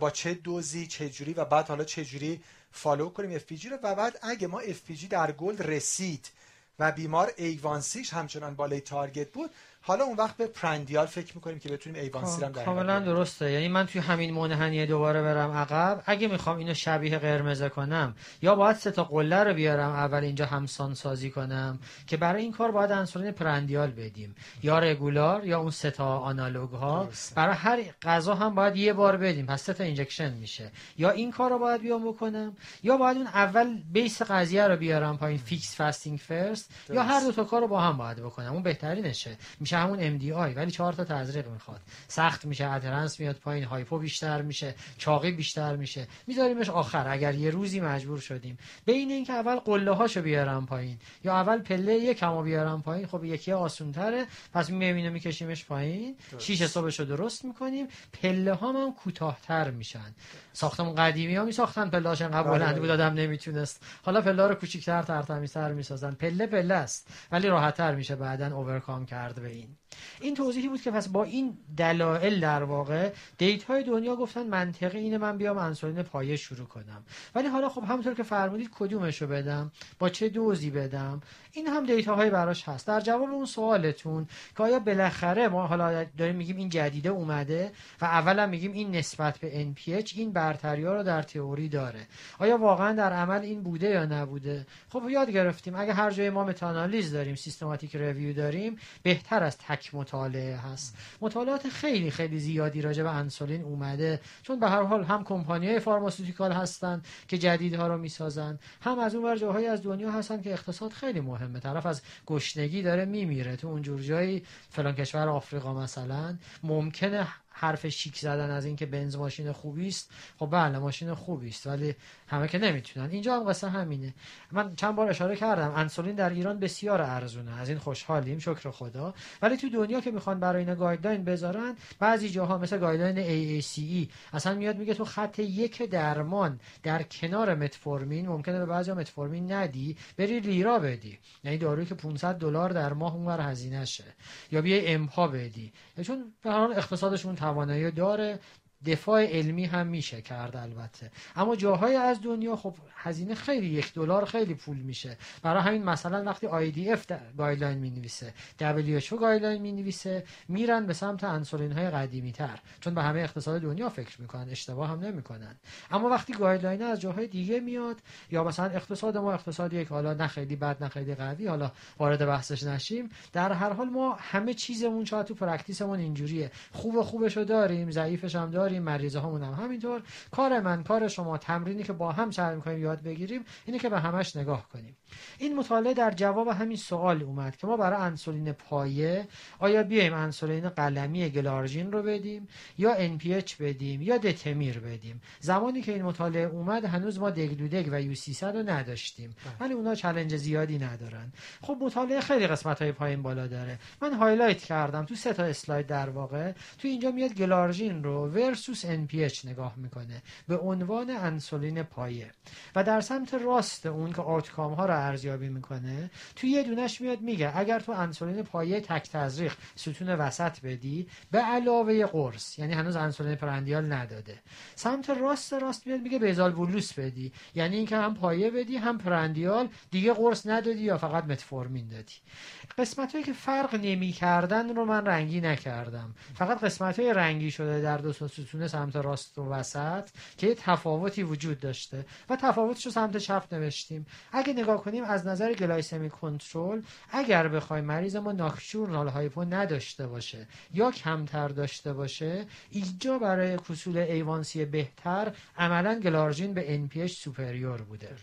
با چه دوزی چه جوری و بعد حالا چه جوری follow کنیم FPG رو. و بعد اگه ما FPG در گل رسید و بیمار A1C ش همچنان بالای target بود حالا اون وقت به prandial فکر می‌کنیم که بتونیم A1C هم در کاملا درسته. یعنی من توی همین منحنی دوباره برم عقب. اگه می‌خوام اینو شبیه قرمز کنم یا باید سه تا قله رو بیارم اول اینجا همسان سازی کنم که برای این کار باید انسولین prandial بدیم. یا regular یا اون سه تا analog ها برای هر غذا هم باید یه بار بدیم. پس سه تا injection میشه. یا این کار رو باید بیام بکنم یا باید اون اول base قضیه رو بیارم پایین fix fasting first یا هر دو تا کار رو با هم باید بکنم. اون بهترینشه. میشه همون MDI ولی چهار تا تزریق می‌خواد. سخت میشه adherence میاد پایین hypo بیشتر میشه چاقی بیشتر میشه. میذاریمش آخر اگر یه روزی مجبور شدیم. بین اینکه اول قله هاشو بیارم پایین یا اول پله یکمو بیارم پایین خب یکی آسون تره پس می‌بینه میکشیمش پایین. شیش صبحشو درست می‌کنیم. پله ها هم کوتاهتر میشن. ساختمون قدیمی ها میساختن پله هاش انقدر بله، بلند بود بله. آدم نمی‌تونست. حالا پله رو کوچیک‌تر ترتمیزتر می‌سازن. پله پله است ولی راحتتر میشه بعدا اوورکام کرد به این. being. این توضیحی بود که پس با این دلایل در واقع دیت های دنیا گفتن منطقی اینه من بیام انسولین پایه شروع کنم. ولی حالا خب همونطور که فرمودید کدومش رو بدم؟ با چه دوزی بدم؟ این هم data های براش هست. در جواب اون سوالتون که آیا بالاخره ما حالا داریم میگیم این جدیده اومده و اولا میگیم این نسبت به NPH این برتری رو در تئوری داره. آیا واقعا در عمل این بوده یا نبوده؟ خب یاد گرفتیم. اگه هر جای ما meta-analysis داریم systematic review داریم بهتر از تک مطالعه هست. مطالعات خیلی خیلی زیادی راجع به انسولین اومده. چون به هر حال هم کمپانی های pharmaceutical هستن که جدیدها رو می‌سازن هم از اون جاهایی از دنیا هستن که اقتصاد خیلی مهمه. طرف از گشنگی داره میمیره. تو اونجور جایی فلان کشور آفریقا مثلا ممکنه حرف شیک زدن از اینکه بنز ماشین خوبی است خب بله ماشین خوبی است ولی همه که نمی‌تونن. اینجا هم قصه همینه. من چند بار اشاره کردم انسولین در ایران بسیار ارزونه. از این خوشحالیم شکر خدا. ولی تو دنیا که می‌خوان برای اینا guideline بذارن بعضی جاها مثل guideline AACE اصلا میاد میگه تو خط یک درمان در کنار متفورمین ممکنه به بعضی متفورمین ندی بری لیرا بدی. یعنی دارویی که 500 دلار در ماه اونور هزینه شه یا بیای امپا بدی. چون به هر اقتصادشون توانایی داره دفاع علمی هم میشه کرد البته. اما جاهای از دنیا خب هزینه خیلی یک دلار خیلی پول میشه. برای همین مثلا وقتی IDF guideline می نویسه WHO guideline می نویسه میرن به سمت انسولین های قدیمی تر چون به همه اقتصاد دنیا فکر می‌کنن اشتباه هم نمی‌کنن. اما وقتی guideline از جاهای دیگه میاد یا مثلا اقتصاد ما اقتصادی یک حالا نه خیلی بد نه خیلی قوی حالا وارد بحثش نشیم. در هر حال ما همه چیزمون شاید تو practice مون اینجوریه. خوب خوبشو داریم ضعیفش هم داریم داریم مریض هامون هم همینطور. کار من کار شما تمرینی که با هم سعی می‌کنیم یاد بگیریم اینه که به همش نگاه کنیم. این مطالعه در جواب همین سوال اومد که ما برای انسولین پایه آیا بیایم انسولین قلمی گلارژین رو بدیم یا NPH بدیم یا دتمیر بدیم؟ زمانی که این مطالعه اومد هنوز ما دگلودک و U 300 رو نداشتیم. ولی اونا challenge زیادی ندارن. خب مطالعه خیلی قسمت های پایین بالا داره. من highlight کردم تو سه تا اسلاید در واقع. تو اینجا میاد گلارژین رو versus NPH نگاه می‌کنه به عنوان انسولین پایه و در سمت راست اون که outcome ها رو ارزیابی می‌کنه تو یه دونش میاد میگه اگر تو انسولین پایه تک تزریق ستون وسط بدی به علاوه قرص یعنی هنوز انسولین prandial نداده. سمت راست راست میاد میگه basal bolus بدی یعنی اینکه هم پایه بدی هم prandial دیگه قرص ندادی یا فقط متفورمین دادی. قسمت هایی که فرق نمی کردن رو من رنگی نکردم. فقط قسمت های رنگی شده در دو ستون سمت راست و وسط که یه تفاوتی وجود داشته و تفاوتش رو سمت چپ نوشتیم. اگه نگاه کنیم از نظر glycemic control اگر بخوایم مریض ما nocturnal hypo نداشته باشه یا کمتر داشته باشه اینجا برای کسول ایوانسی بهتر عملا گلارژین به NPH superior بوده.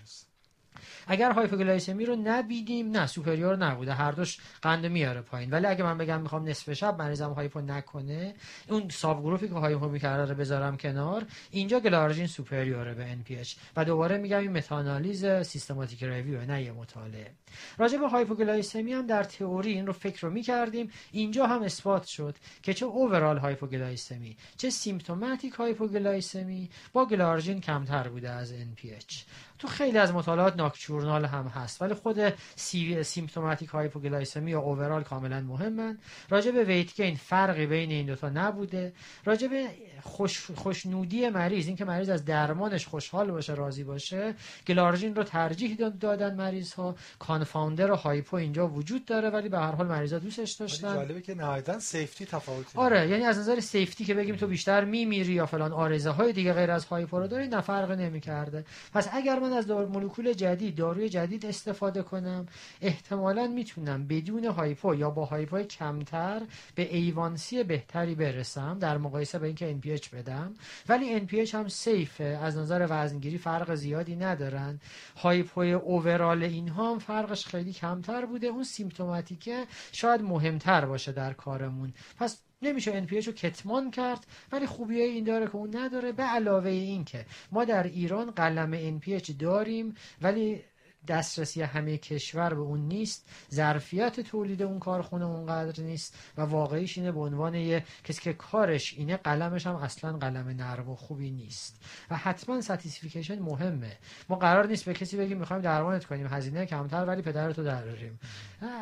اگر هایپوگلایسمی رو نبیدیم نه superior نبوده هر دوش قند میاره پایین. ولی اگه من بگم می‌خوام نصف شب مریضم hypo نکنه اون subgroup ی که hypo می‌کرده رو بذارم کنار اینجا گلارژین superior ه به NPH و دوباره میگم این متاآنالیز systematic review نه یه مطالعه. راجع به hypoglycemia هم در تئوری این رو فکر رو می‌کردیم. اینجا هم اثبات شد که چه overall hypoglycemia چه symptomatic hypoglycemia با گلارژین کمتر بوده از NPH تو خیلی از مطالعات nocturnal هم هست ولی خود سی symptomatic hypoglycemia یا overall کاملا مهمن. راجع به weight gain فرقی بین این دوتا نبوده. راجع به خوش خوشنودی مریض اینکه مریض از درمانش خوشحال باشه راضی باشه. گلارژین رو ترجیح دادن مریض ها confounder و hypo اینجا وجود داره ولی به هر حال مریضا دوستش داشتن. جالبه که نهایتا safety تفاوتی آره یعنی از نظر safety که بگیم تو بیشتر میمیری یا فلان عارضه های دیگه غیر از hypo رو داری نه فرق نمی‌کرده. پس اگر من از مولکول جدید داروی جدید استفاده کنم احتمالا می‌تونم بدون hypo یا با hypo کمتر به A1C بهتری برسم در مقایسه با اینکه NPH بدم. ولی NPH هم safe ه از نظر وزنگیری فرق زیادی ندارن. hypo ی overall اینها هم فرقش خیلی کمتر بوده. اون symptomatic ه شاید مهمتر باشه در کارمون. پس نمیشه NPH رو کتمان کرد ولی خوبیه این داره که اون نداره. به علاوه این که ما در ایران قلم NPH داریم ولی دسترسی همه کشور به اون نیست ظرفیت تولید اون کارخونه اونقدر نیست و واقعیش اینه به عنوان یه کسی که کارش اینه قلمش هم اصلا قلم نرم و خوبی نیست. و حتما ستیسفیکیشن مهمه. ما قرار نیست به کسی بگیم می‌خوایم درمانت کنیم هزینه کمتر ولی پدرتو دراریم.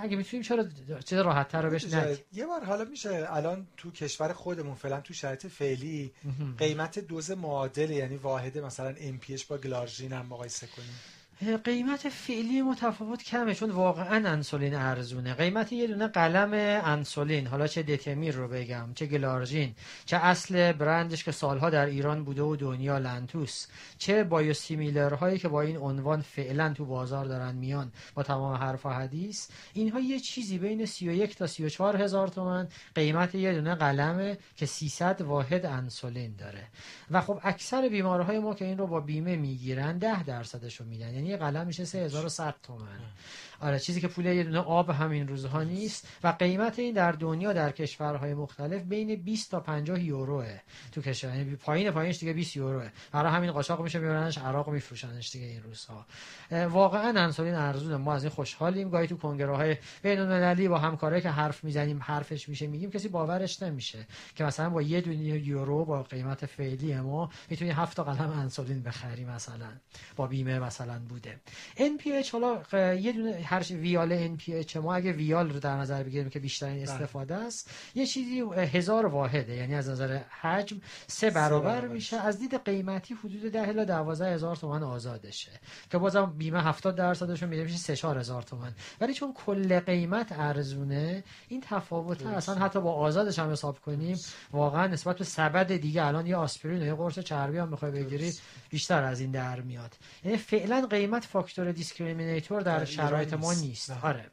اگه می‌تونیم چرا چه راحت تر رو بهش یه بار حالا میشه الان تو کشور خودمون فعلا تو شرایط فعلی قیمت دوز معادل یعنی واحد مثلا MPH با گلارژین هم مقایسه کنیم قیمت فعلی متفاوت کمه چون واقعا انسولین ارزونه. قیمت یه دونه قلم انسولین. حالا چه دتمیر رو بگم چه گلارژین چه اصل برندش که سالها در ایران بوده و دنیا لنتوس. چه بایوسیمیلر هایی که با این عنوان فعلا تو بازار دارن میان با تمام حرف و حدیث. اینها یه چیزی بین 31 تا 34 هزار تومن. قیمت یه دونه قلمه که 300 واحد انسولین داره. و خب اکثر بیمارهای ما که این رو با بیمه می‌گیرن 10 درصدش رو میدن. یعنی یه قلم میشه 3100 تومن آره چیزی که پول یه دونه آب همین روزها نیست و قیمت این در دنیا در کشورهای مختلف بین 20 تا 50 یوروه تو کشور. یعنی پایین پایینش دیگه 20 یوروه. برای همین قاچاق میشه میبرنش عراق میفروشنش دیگه این روزها. واقعا انسولین ارزون ما از این خوشحالیم. گاهی تو کنگره های بین المللی با همکارایی که حرف می‌زنیم حرفش میشه میگیم کسی باورش نمیشه که مثلا با یه دونه یورو با قیمت فعلی ما می‌تونی هفت قلم انسولین بخری مثلا. با بیمه مثلا بوده. NPH حالا یه دونه هر ویال NPH ما اگه ویال رو در نظر بگیریم که بیشترین بله. استفاده است یه چیزی هزار واحده یعنی از نظر حجم سه برابر میشه. از دید قیمتی حدود 10 الی 12 هزار تومان آزادشه که بازم بیمه 70 درصدش رو میده میشه 3 هزار تومان. ولی چون کل قیمت ارزونه این تفاوت اصلا حتی با آزادش هم حساب کنیم واقعا نسبت به سبد دیگه الان یه آسپرین و یه قرص چربی هم بخوای بگیری بیشتر از این در میاد. یعنی فعلا قیمت فاکتور discriminator در شرایط ما نیست. آره.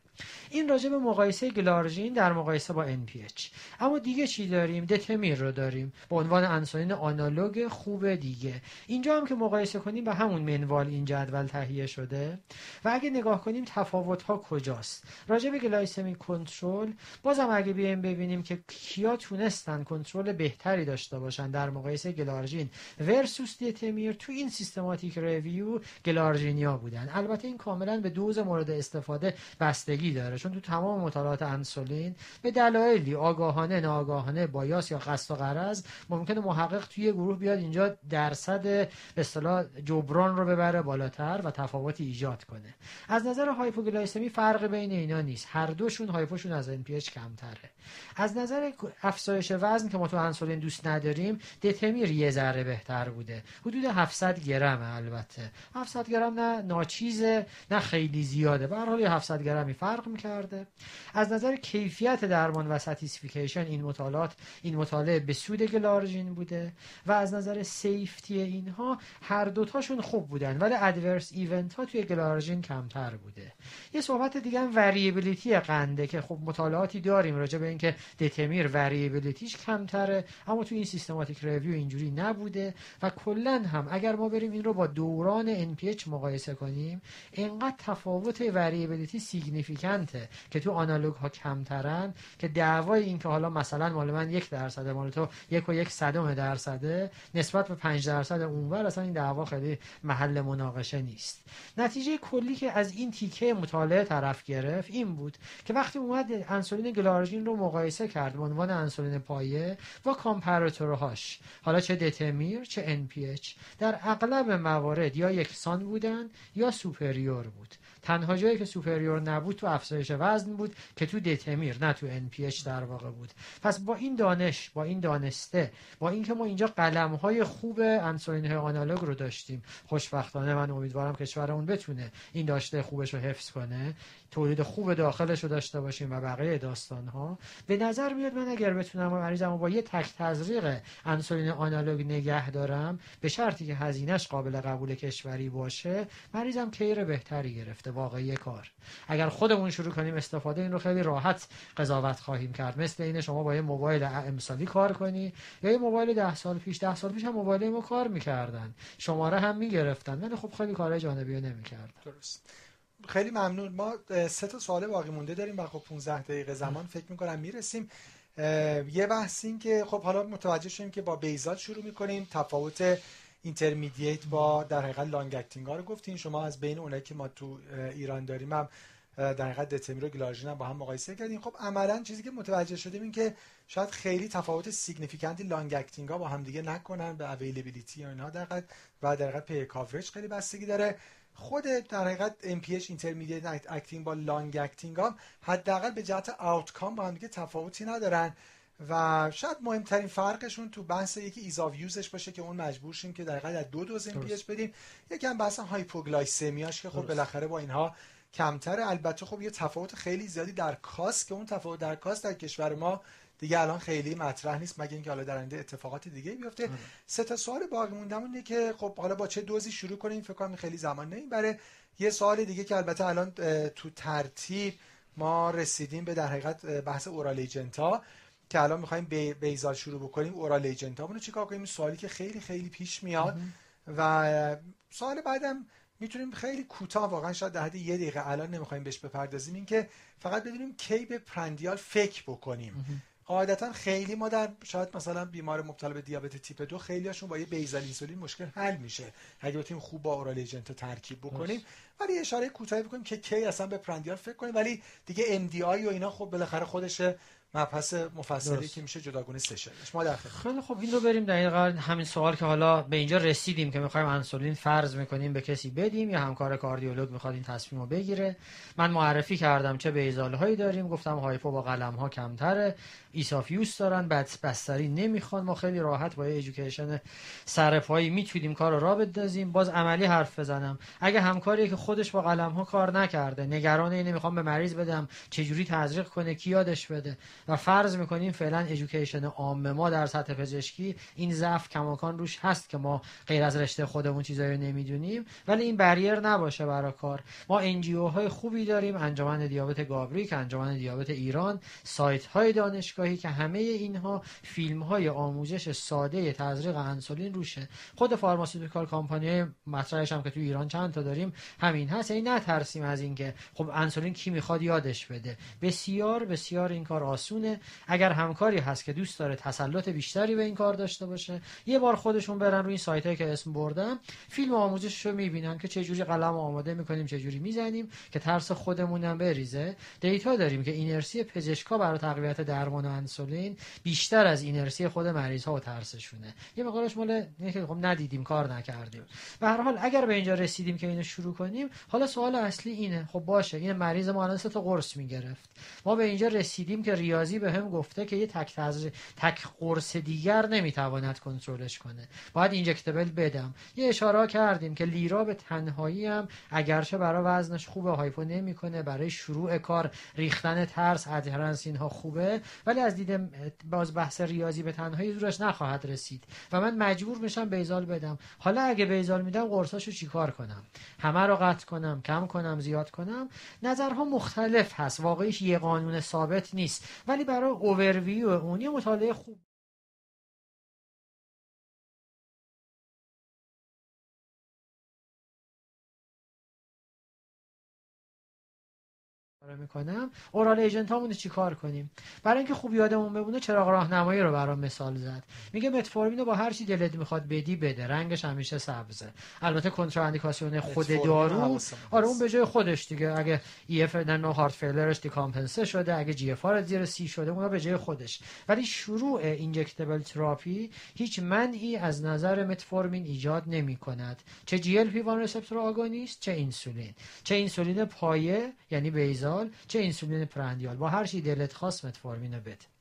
این راجع به مقایسه گلارژین در مقایسه با NPH اما دیگه چی داریم؟ دتمیر رو داریم. به عنوان انسولین آنالوگ خوب دیگه. اینجا هم که مقایسه کنیم به همون منوال این جدول تهیه شده. و اگه نگاه کنیم تفاوت ها کجاست؟ راجع به glycemic control بازم اگه بیایم ببینیم که کیا تونستن کنترل بهتری داشته باشن در مقایسه گلارژین ورسوس دتمیر تو این سیستماتیک ریویو گلارژینیا بودن. البته این کاملا به دوز مورد استفاده بستگی داره. چون تو تمام مطالعات انسولین به دلایلی آگاهانه ناآگاهانه بایاس یا قصد و غرض ممکنه محقق توی گروه بیاد اینجا درصد به اصطلاح جبران رو ببره بالاتر و تفاوتی ایجاد کنه. از نظر hypoglycemia فرق بین اینا نیست. هر دوشون hypo شون از NPH کمتره. از نظر افزایش وزن که ما تو انسولین دوست نداریم دتمیر یه ذره بهتر بوده. حدود 700 گرم البته. 700 گرم نه ناچیزه نه خیلی زیاده. به هر حال 700 گرمی فرق می‌کرده. از نظر کیفیت درمان و satisfaction این مطالعات این مطالعه به سود گلارژین بوده و از نظر safety اینها هر دوتاشون خوب بودن ولی adverse event ها توی گلارژین کمتر بوده. یه صحبت دیگه هم وریبیلیتی قنده که خب مطالعاتی داریم راجع به اینکه دتمیر وریبیلیتیش کمتره اما توی این سیستماتیک ریویو اینجوری نبوده و کلا هم اگر ما بریم این رو با دوران NPH مقایسه کنیم اینقدر تفاوت وریبیلیتی سیگنیفیکنته که تو آنالوگ ها کمترن که دعوای این که حالا مثلا مال من یک درصد مال تو یک و یک صدم درصده نسبت به پنج درصد اونور اصلا این دعوا خیلی محل مناقشه نیست. نتیجه کلی که از این تیکه مطالعه طرف گرفت این بود که وقتی اومد انسولین گلارژین رو مقایسه کرد به عنوان انسولین پایه با comparator هاش. حالا چه دتمیر چه NPH در اغلب موارد یا یکسان بودن یا superior بود. تنها جایی که superior نبود تو افزایش وزن بود که تو دتمیر نه تو NPH در واقع بود. پس با این دانش با این دانسته با اینکه ما اینجا قلم های خوب انسولین های آنالوگ رو داشتیم خوشبختانه من امیدوارم کشورمون بتونه این داشته خوبش رو حفظ کنه تولید خوب داخلش رو داشته باشیم و بقیه داستان ها به نظر میاد من اگر بتونم مریضم با یه تک تزریق انسولین آنالوگ نگه دارم به شرطی که هزینهش قابل قبول کشوری باشه مریضم کیر بهتری گرفته واقعی کار. اگر خودمون شروع کنیم استفاده این رو خیلی راحت قضاوت خواهیم کرد. مثل اینه شما با یه موبایل امسالی کار کنی یا یه موبایل ده سال پیش ده سال پیش هم موبایل ما کار می‌کردن. شماره هم می‌گرفتن. ولی خب خیلی کارهای جانبی نمی‌کردن. درست. خیلی ممنون. ما سه تا سوال باقی مونده داریم و خب 15 دقیقه زمان فکر می‌کنم می‌رسیم. یه بحث این که خب حالا متوجه شدیم که با basal شروع می‌کنیم. تفاوت intermediate با در حقیقت long acting ها رو گفتین. شما از بین اونایی که ما تو ایران داریم هم در حقیقت دتمیر و گلارژین هم با هم مقایسه کردیم. خب عملا چیزی که متوجه شدیم این که شاید خیلی تفاوت significant ی long acting ها با هم دیگه نکنن به availability و اینها در و در حقیقت پی coverage خیلی بستگی داره. خود در حقیقت NPH intermediate acting با long acting هم حداقل به جهت outcome با هم دیگه تفاوتی ندارن. و شاید مهمترین فرقشون تو بحث یکی use ش باشه که اون مجبور شیم که در حقیقت دو دوز NPH بدیم. یکم بحث هایپوگلایسمیاش که خب بالاخره با اینها کمتر البته خب یه تفاوت خیلی زیادی در کاست که اون تفاوت در کاست در کشور ما دیگه الان خیلی مطرح نیست مگه اینکه حالا در آینده اتفاقات دیگه بیفته. آره. سه تا سوال باقی موندمون اینه که خب حالا با چه دوزی شروع کنیم؟ فکر کنم خیلی زمان برای یه سوال دیگه که البته الان تو ترتیب ما رسیدیم به در حقیقت بحث اورال ایجنتا که الان می‌خوایم بیزال شروع بکنیم اورال ایجنتا رو چیکار کنیم؟ سوالی که خیلی خیلی پیش میاد و سوال بعدم می‌تونیم خیلی کوتاه واقعا شاید در حد یه دقیقه الان نمی‌خوایم بهش بپردازیم این که فقط بدونیم کی به prandial فکر بکنیم. قاعدتا خیلی ما در شاید مثلا بیمار مبتلا به دیابت تیپ دو خیلی هاشون با یه basal insulin مشکل حل میشه. اگه بتونیم خوب با oral agent ترکیب بکنیم. ولی اشاره کوتاهی بکنیم که کی اصلا به prandial فکر کنیم. ولی دیگه MDI و اینا خب بالاخره خودشه مبحث مفصلی که میشه جداگونه session ش ما در خیلی خب این رو بریم دقیقا همین سوال که حالا به اینجا رسیدیم که می‌خوایم انسولین فرض می‌کنیم به کسی بدیم یا همکار cardiologue می‌خواد این تصمیم رو بگیره. من معرفی کردم چه basal هایی داریم گفتم hypo با قلم ها کمتره. ease of use دارن بس بستری نمی‌خوان. ما خیلی راحت با education سرپایی می‌تونیم کار رو راه بندازیم. باز عملی حرف بزنم. اگه همکاری که خودش با قلم ها کار نکرده نگران اینه می‌خوام به مریض بدم چجوری تزریق کنه کی یادش بده؟ و فرض می‌کنیم فعلا education عام ما در سطح پزشکی این ضعف کماکان روش هست که ما غیر از رشته خودمون چیزایی نمی‌دونیم. ولی این barrier نباشه برای کار. ما NGO های خوبی داریم. انجمن دیابت گابریک انجمن دیابت ایران سایت های دانشگاهی که همه اینها فیلم های آموزش ساده تزریق انسولین روشه. خود pharmaceutical company مطرحش هم که تو ایران چند تا داریم همین هست. یعنی نترسیم از اینکه خب انسولین کی می‌خواد یادش بده. بسیار بسیار این کار آسونه. اگر همکاری هست که دوست داره تسلط بیشتری به این کار داشته باشه یه بار خودشون برن روی این سایت که اسم بردم. فیلم آموزش رو می‌بینن که چه جوری قلم آماده می‌کنیم چه جوری می‌زنیم که ترس خودمونم بریزه. دیتا داریم که اینرسی پزشکا برای تقویت درمان انسولین بیشتر از اینرسی خود مریض ها و ترسشونه. یه مقالش مال که خب ندیدیم کار نکردیم. به هر حال اگر به اینجا رسیدیم که اینو شروع کنیم حالا سوال اصلی اینه. خب باشه این مریض ما الان تا قرص می‌گرفت. ما به اینجا رسیدیم که ریاضی به هم گفته که یه تک تک قرص دیگر نمی‌تواند کنترلش کنه. باید اینجکتبل بدم. یه اشاره کردیم که لیرا به تنهایی هم اگرچه برای وزنش خوبه هایپو نمی‌کنه برای شروع کار ریختن ترس ادهرنس اینها خوبه. ولی از دید باز بحث ریاضی به تنهایی دورش نخواهد رسید و من مجبور میشم بیزال بدم. حالا اگه بیزال میدم قرصاشو چیکار کنم؟ همه رو قطع کنم کم کنم زیاد کنم؟ نظرها مختلف هست. واقعیش یه قانون ثابت نیست. ولی برای اوورویو اونی مطالعه خوب می‌کنم. اورال ایجنت هامون چی کار کنیم؟ برای اینکه خوب یادمون بمونه چراغ راهنمایی رو برام مثال زد. میگه متفورمین رو با هر چی دلت می‌خواد بدی بده. رنگش همیشه سبزه. البته contraindication خود دارو. آره اون به جای خودش دیگه. اگه ای اف نو heart failure ش decompensate شده. اگه GFR زیر سی شده اونا به جای خودش. ولی شروع injectable therapy هیچ منعی از نظر متفورمین ایجاد نمی کند چه GLP-1 receptor agonist چه insulin چه insulin پایه یعنی basal چه insulin prandial؟ با هر چی دلت خواست متفورمین بده.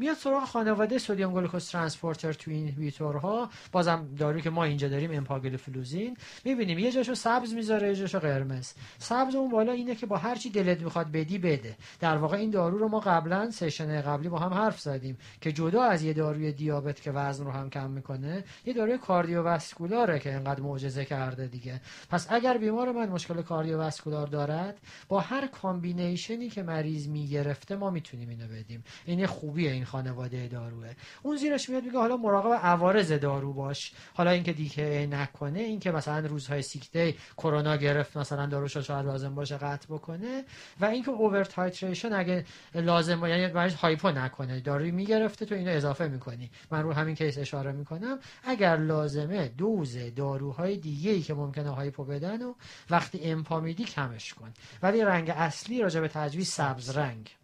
میاد سراغ خانواده sodium glucose transporter 2 inhibitor ها بازم دارویی که ما اینجا داریم امپاگلیفلوزین می‌بینیم یه جاشو سبز می‌ذاره یه جاشو قرمز. سبز اون بالا اینه که با هر چی دلت می‌خواد بدی بده. در واقع این دارو رو ما قبلا session قبلی با هم حرف زدیم که جدا از یه داروی دیابت که وزن رو هم کم می‌کنه یه داروی cardiovascular ه که انقدر معجزه کرده دیگه. پس اگر بیمار من مشکل cardiovascular دارد با هر combination ی که مریض می‌گرفته ما می‌تونیم اینو بدیم. این خوبیه این خانواده داروه. اون زیرش میاد میگه حالا مراقب عوارض دارو باش. حالا اینکه دیگه نکنه اینکه مثلا روزهای sick کرونا گرفت مثلا داروش شاید لازم باشه قطع بکنه. و اینکه over titration اگه لازم باشه یعنی hypo نکنه. داروی می‌گرفته تو اینو اضافه می‌کنی. من رو همین case اشاره می‌کنم. اگر لازمه دوز داروهای دیگه ای که ممکنه hypo بدن و وقتی امپا میدی کمش کن. ولی رنگ اصلی راجع به تجویز سبز رنگ.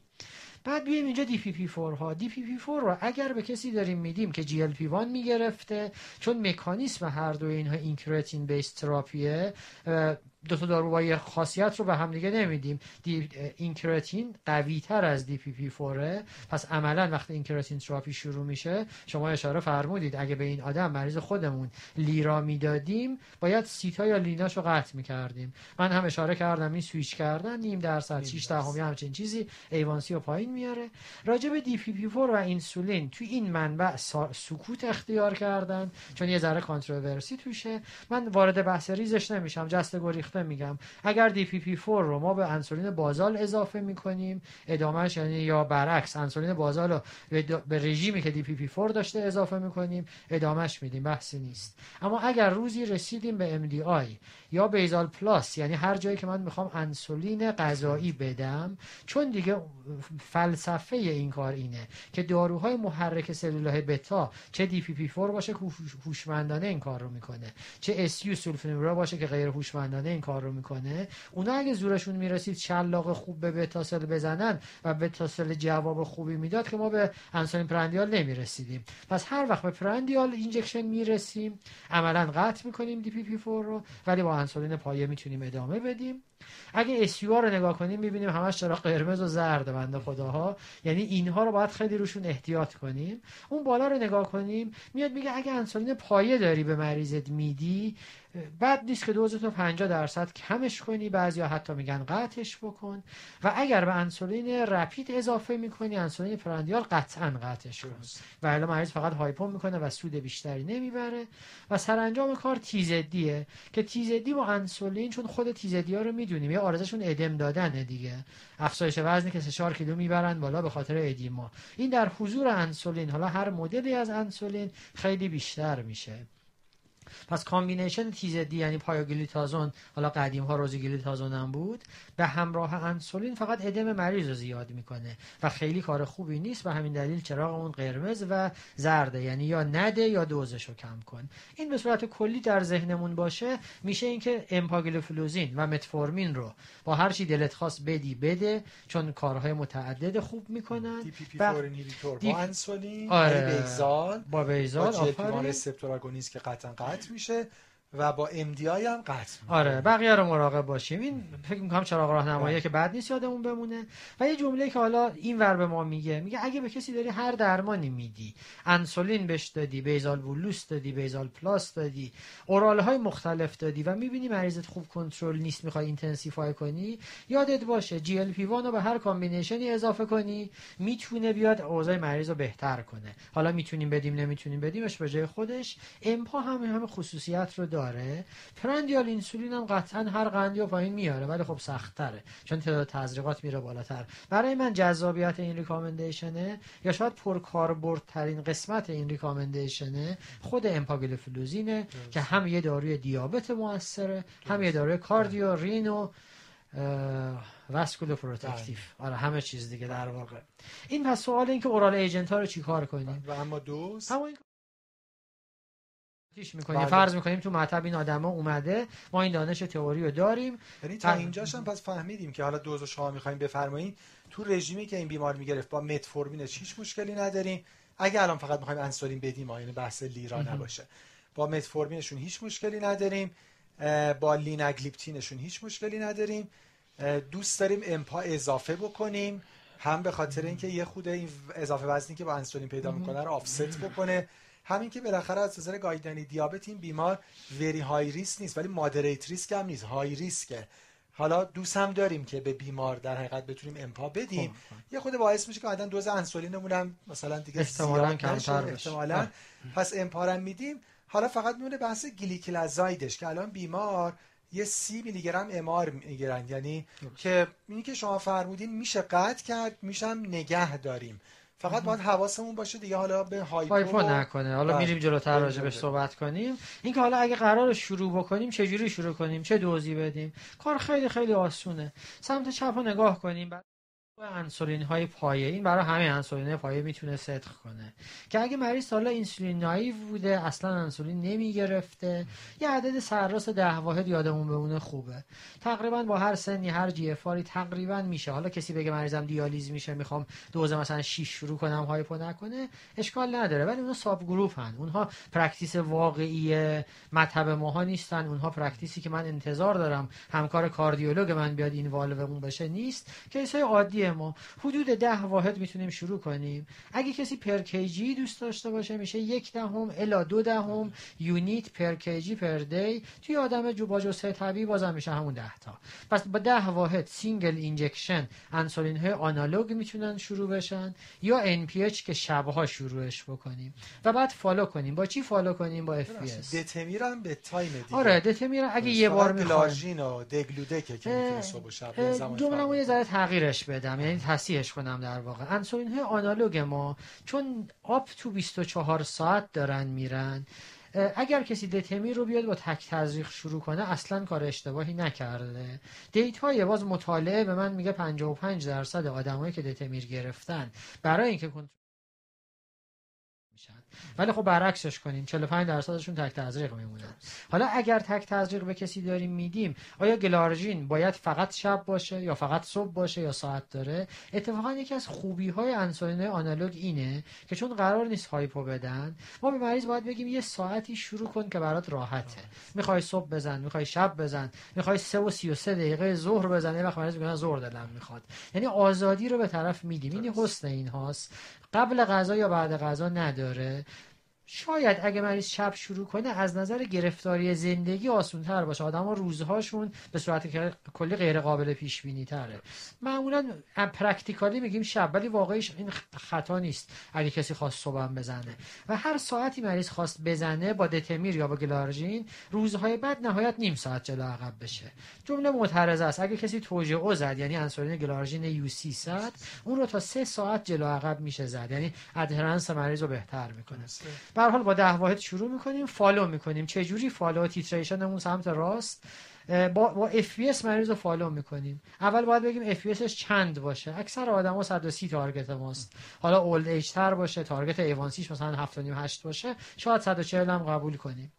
بعد بیایم اینجا DPP-4 ها. DPP-4 رو اگر به کسی داریم میدیم که GLP-1 می‌گرفته چون مکانیسم هر دو اینها incretin based therapy ه دو تا دارو با یه خاصیت رو به هم دیگه نمیدیم. دی incretin قوی تر از DPP-4 ه پس عملا وقتی incretin therapy شروع میشه شما اشاره فرمودید اگه به این آدم مریض خودمون لیرا می‌دادیم باید سیتا یا لیناش رو قطع می‌کردیم. من هم اشاره کردم این سویچ کردن نیم درصد 6 دهمی همچین چیزی A1C رو پایین میاره. راجع به DPP-4 و insulin تو این منبع سکوت اختیار کردن چون یه ذره controversy توشه. من وارد بحث ریزش نمیشم جست گریخته میگم. اگر DPP-4 رو ما به انسولین basal اضافه می‌کنیم ادامهش یعنی یا برعکس انسولین basal رو به رژیمی که DPP-4 داشته اضافه می‌کنیم ادامهش میدیم بحثی نیست. اما اگر روزی رسیدیم به MDI یا basal plus یعنی هر جایی که من می‌خوام انسولین غذایی بدم چون دیگه فلسفه این کار اینه که داروهای محرک سلولهای بتا چه DPP-4 باشه که هوشمندانه این کار رو می‌کنه چه SU باشه که غیر هوشمندانه این کار رو می‌کنه. اونا اگه زورشون می‌رسید شلاق خوب به beta cell بزنن و beta cell جواب خوبی می‌داد که ما به انسولین prandial نمی‌رسیدیم. پس هر وقت به prandial injection می‌رسیم عملا قطع می‌کنیم DPP-4 رو ولی با انسولین پایه می‌تونیم ادامه بدیم. اگه SU رو نگاه کنیم می‌بینیم همش چرا قرمز و زرد بنده خداها. یعنی اینها رو باید خیلی روشون احتیاط کنیم. اون بالا رو نگاه کنیم میاد میگه اگه انسولین پایه داری به مریضت میدی بد نیست که دوزتو 50 درصد کمش کنی بعضیا حتی میگن قطعش بکن. و اگر به انسولین rapid اضافه می‌کنی انسولین prandial قطعا قطعش کن و الا مریض فقط hypo می‌کنه و سود بیشتری نمی‌بره. و سرانجام کار TZD ه که TZD با انسولین چون خود TZD ها رو می‌دونیم یه آرزشون ادم دادنه دیگه. افزایش وزنی که 4 کیلو می‌برن بالا به خاطر ادیما. این در حضور انسولین حالا هر مدلی از انسولین خیلی بیشتر میشه. پس combination TZD یعنی پایوگلیتازون حالا قدیم ها روزیگلیتازون هم بود به همراه انسولین فقط ادم مریض رو زیاد می‌کنه و خیلی کار خوبی نیست به همین دلیل چراغ اون قرمز و زرده یعنی یا نده یا دوزش رو کم کن این به صورت کلی در ذهنمون باشه میشه اینکه امپاگلیفلوزین و متفورمین رو با هر چی دلت خواست بده چون کارهای متعدد خوب می‌کنن DPP با انسولین آره. basal با basal با که قطعا قطع میشه. و با MDI هم قطع آره بقیه رو مراقب باشیم. این فکر می‌کنم چراغ راهنمایی بله. که بد نیست یادمون بمونه. و یه جمله که حالا این ور به ما میگه میگه اگه به کسی داری هر درمانی میدی انسولین بهش دادی basal bolus دادی basal plus دادی oral های مختلف دادی و می‌بینی مریضت خوب کنترل نیست می‌خوای intensify کنی یادت باشه GLP رو به هر combination ی اضافه کنی می‌تونه بیاد اوضاع مریض رو بهتر کنه. حالا می‌تونیم بدیم نمی‌تونیم بدیمش به جای خودش. امپا هم همه خصوصیت رو داره. prandial insulin هم قطعا هر قندی رو پایین میاره ولی خب سخت تره چون تعداد تزریقات میره بالاتر. برای من جذابیت این recommendation ه یا شاید ترین قسمت این recommendation ه خود امپاگلیفلوزینه که هم یه داروی دیابت موثره هم یه داروی cardio renovascular protective آره همه چیز دیگه در واقع. این پس سوال این که oral agent ها رو چیکار کنیم؟ و اما دوز می‌کنیم بله. فرض می‌کنیم تو مطب این آدما اومده ما این دانش تئوری رو داریم. یعنی تا اینجاش هم پس فهمیدیم که حالا دوز شما می‌خوایم بفرمایید تو رژیمی که این بیمار می‌گرفت با متفورمینش هیچ مشکلی نداریم. اگه الان فقط می‌خوایم انسولین بدیم یعنی بحث لیرا نباشه. با متفورمینشون هیچ مشکلی نداریم. با لیناگلیپتینشون هیچ مشکلی نداریم. دوست داریم امپا اضافه بکنیم. هم به خاطر اینکه یه خود این اضافه وزنی که با انسولین پیدا می‌کنه رو offset بکنه. همین که بالاخره از نظر guideline دیابت این بیمار وری های ریسک نیست ولی مادریت ریسک هم نیست های ریسکه حالا دوست هم داریم که به بیمار در حقیقت بتونیم امپا بدیم. خب، خب. یه خود باعث میشه که بعدا دوز انسولینمون هم مثلا دیگه احتمالاً کمتر احتمالاً. پس امپا میدیم. حالا فقط میونه بحث گلیکلازایدش که الان بیمار یه سی میلی گرم امار می‌گیرن. یعنی که اینی که شما فرمودین میشه قطع کرد میشم نگه داریم. فقط باید حواسمون باشه دیگه حالا به هایپو, نکنه. حالا بله. میریم جلوتر راجع بهش صحبت کنیم. اینکه حالا اگه قرار شروع بکنیم چه جوری شروع کنیم؟ چه دوزی بدیم؟ کار خیلی خیلی آسونه. سمت چپ رو نگاه کنیم. انسولین های پایه. این برای همه انسولین پایه می‌تونه صدق کنه. که اگه مریض حالا انسولین نایو بوده اصلا انسولین نمی‌گرفته یه عدد سرراست ده واحد یادمون بمونه خوبه. تقریبا با هر سنی هر جی افاری تقریبا میشه. حالا کسی بگه مریضم دیالیز میشه می‌خوام دوز مثلا 6 شروع کنم هایپو نکنه اشکال نداره. ولی اونها subgroup هن. اونها practice واقعی مطب ماها نیستن. اونها practice ی که من انتظار دارم همکار کاردیولوگ من بیاد این اون بشه نیست. case ای عادی ما حدود ده واحد می‌تونیم شروع کنیم. اگه کسی per kg دوست داشته باشه میشه یک دهم الا دو دهم unit per kg per day. توی آدم جو با جسه طبیعی بازم میشه همون ده تا. پس با ده واحد single injection انسولین های analog می‌تونن شروع بشن یا NPH که شبها شروعش بکنیم. و بعد follow کنیم. با چی follow کنیم؟ با FBS دتمیرم به تایم دیگه. آره دتمیرم اگه یه بار می‌خوایم و دگلودکه که می‌تونه صبح و شب زمان یه ذره تغییرش بدم کنم یعنی تصحیحش کنم در واقع. انسولین های analog ما چون up to 24 ساعت دارن میرن اگر کسی دتمیر رو بیاد با تک تزریق شروع کنه اصلا کار اشتباهی نکرده. data های باز مطالعه به من میگه 55 درصد آدمایی که دتمیر گرفتن. برای اینکه ولی خب برعکسش کنیم. 45 درصدشون تک تزریق میمونن حالا اگر تک تزریق به کسی داریم میدیم آیا گلارژین باید فقط شب باشه یا فقط صبح باشه یا ساعت داره؟ اتفاقا یکی از خوبی های انسولین آنالوگ اینه که چون قرار نیست هایپو بدن ما به مریض باید بگیم یه ساعتی شروع کن که برات راحته. می‌خوای صبح بزن می‌خوای شب بزن می‌خوای 3 و 33 دقیقه ظهر بزن یه وقت مریض میگه ظهر دلم می‌خواد. یعنی آزادی رو به طرف میدیم. این حسن این هاست قبل غذا یا بعد غذا نداره. شاید اگه مریض شب شروع کنه از نظر گرفتاری زندگی آسون تر باشه. آدم ها روزهاشون به صورت کلی غیر قابل پیش بینی تره معمولا پرکتیکالی میگیم شب ولی واقعیش این خطا نیست اگه کسی خواست صبح بزنه. و هر ساعتی مریض خواست بزنه با دتمیر یا با گلارژین روزهای بعد نهایت نیم ساعت جلو عقب بشه. جمله معترض است. اگه کسی توجئو زد یعنی انسولین گلارژین U 300 اون رو تا سه ساعت جلو عقب میشه زد. یعنی adherence مریض رو بهتر می‌کنه. به حال با ده واحد شروع می‌کنیم follow می‌کنیم. چه جوری follow titration مون سمت راست. با با FBS مریض رو follow می‌کنیم. اول باید بگیم FBS ش چند باشه؟ اکثر آدما 130 target ماست. حالا old age تر باشه target A1C ش مثلا 7 8 باشه. شاید 140 هم قبول کنیم.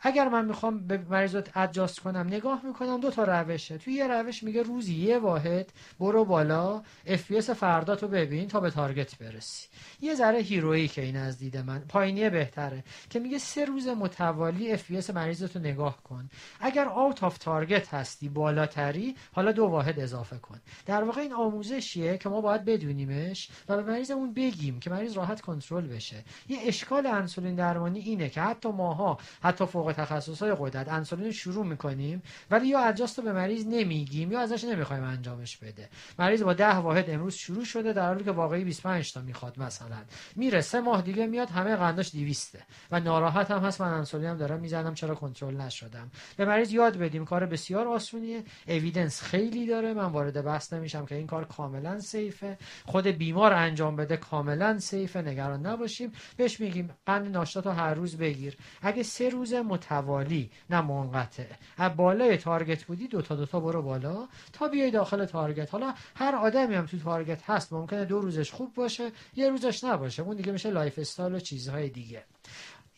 اگر من می‌خوام به مریض رو adjust کنم نگاه می‌کنم دو تا روشه. توی یه روش میگه روزی یه واحد برو بالا FBS فردا تو ببین تا به target برسی. یه ذره هیرویی که این از دید من. پایینیه بهتره. که میگه سه روز متوالی FBS مریض رو نگاه کن. اگر out of target هستی بالاتری حالا دو واحد اضافه کن. در واقع این آموزشیه که ما باید بدونیمش و به مریضمون بگیم که مریض راحت کنترل بشه. یه اشکال انسولین درمانی اینه که حتی ماها حتی فوق تخصص های قدرت. انسولین شروع می‌کنیم ولی یا ادجاست رو به مریض نمیگیم یا ازش نمی‌خوایم انجامش بده. مریض با ده واحد امروز شروع شده در حالی که واقعی 25 تا می‌خواد مثلا. میره سه ماه دیگه میاد همه قنداش 200 و ناراحت هم هست من انسولینم دارم می‌زنم چرا کنترل نشدم. به مریض یاد بدیم کار بسیار آسونیه. اویدنس خیلی داره من وارد بحث نمیشم که این کار کاملا سیفه. خود بیمار انجام بده کاملا سیفه نگران نباشیم. بهش میگیم قند ناشتا هر روز بگیر. اگه سه روز متوالی نه منقطع. از بالای target بودی دو تا دو تا برو بالا. تا بیای داخل target. حالا هر آدمی هم تو target هست ممکنه دو روزش خوب باشه یه روزش نباشه. اون دیگه میشه lifestyle و چیزهای دیگه.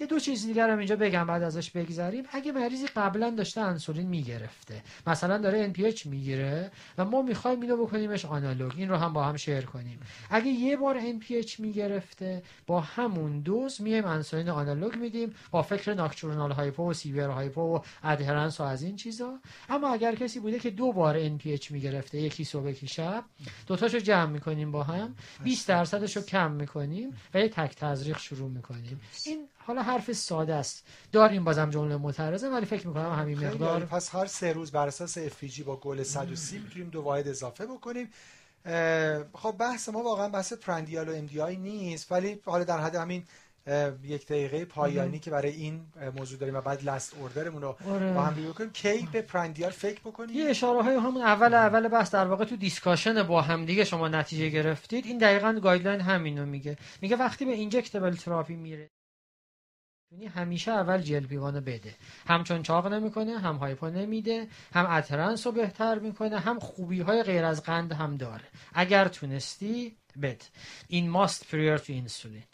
یه دو چیز دیگر هم اینجا بگم بعد ازش بگذریم. اگه مریضی قبلا داشته انسولین می‌گرفته مثلا داره NPH می‌گیره و ما می‌خوایم اینو بکنیمش analog این رو هم با هم share کنیم. اگه یه بار NPH می‌گرفته با همون دوز میایم انسولین analog میدیم با فکر nocturnal hypo و severe hypo و adherence و از این چیزا. اما اگر کسی بوده که دو بار NPH می‌گرفته یکی صبح یکی شب دوتاشو جمع می‌کنیم با هم 20 درصدش رو کم می‌کنیم و یه تک تزریق شروع می‌کنیم. این حالا حرف ساده است. داریم بازم جمله معترضه ولی فکر می‌کنم همین مقدار پس هر سه روز بر اساس افیجی با گل 130 می‌تونیم دو واحد اضافه بکنیم. خب بحث ما واقعا بحث پرندیال و ام نیست ولی حالا در حد همین یک دقیقه پایانی که برای این موضوع داریم و بعد last order مون رو آره. با هم review کنیم کی به prandial فکر بکنیم؟ یه اشاره های همون اول اول بحث در واقع تو discussion با هم دیگه شما نتیجه گرفتید. این دقیقا guideline همینو میگه. میگه وقتی به injectable therapy میره یعنی همیشه اول جل بیوانو بده. همچون چاق نمی‌کنه هم hypo نمیده هم adherence رو بهتر می‌کنه هم خوبی های غیر از قند هم داره. اگر تونستی بد. این must prior to insulin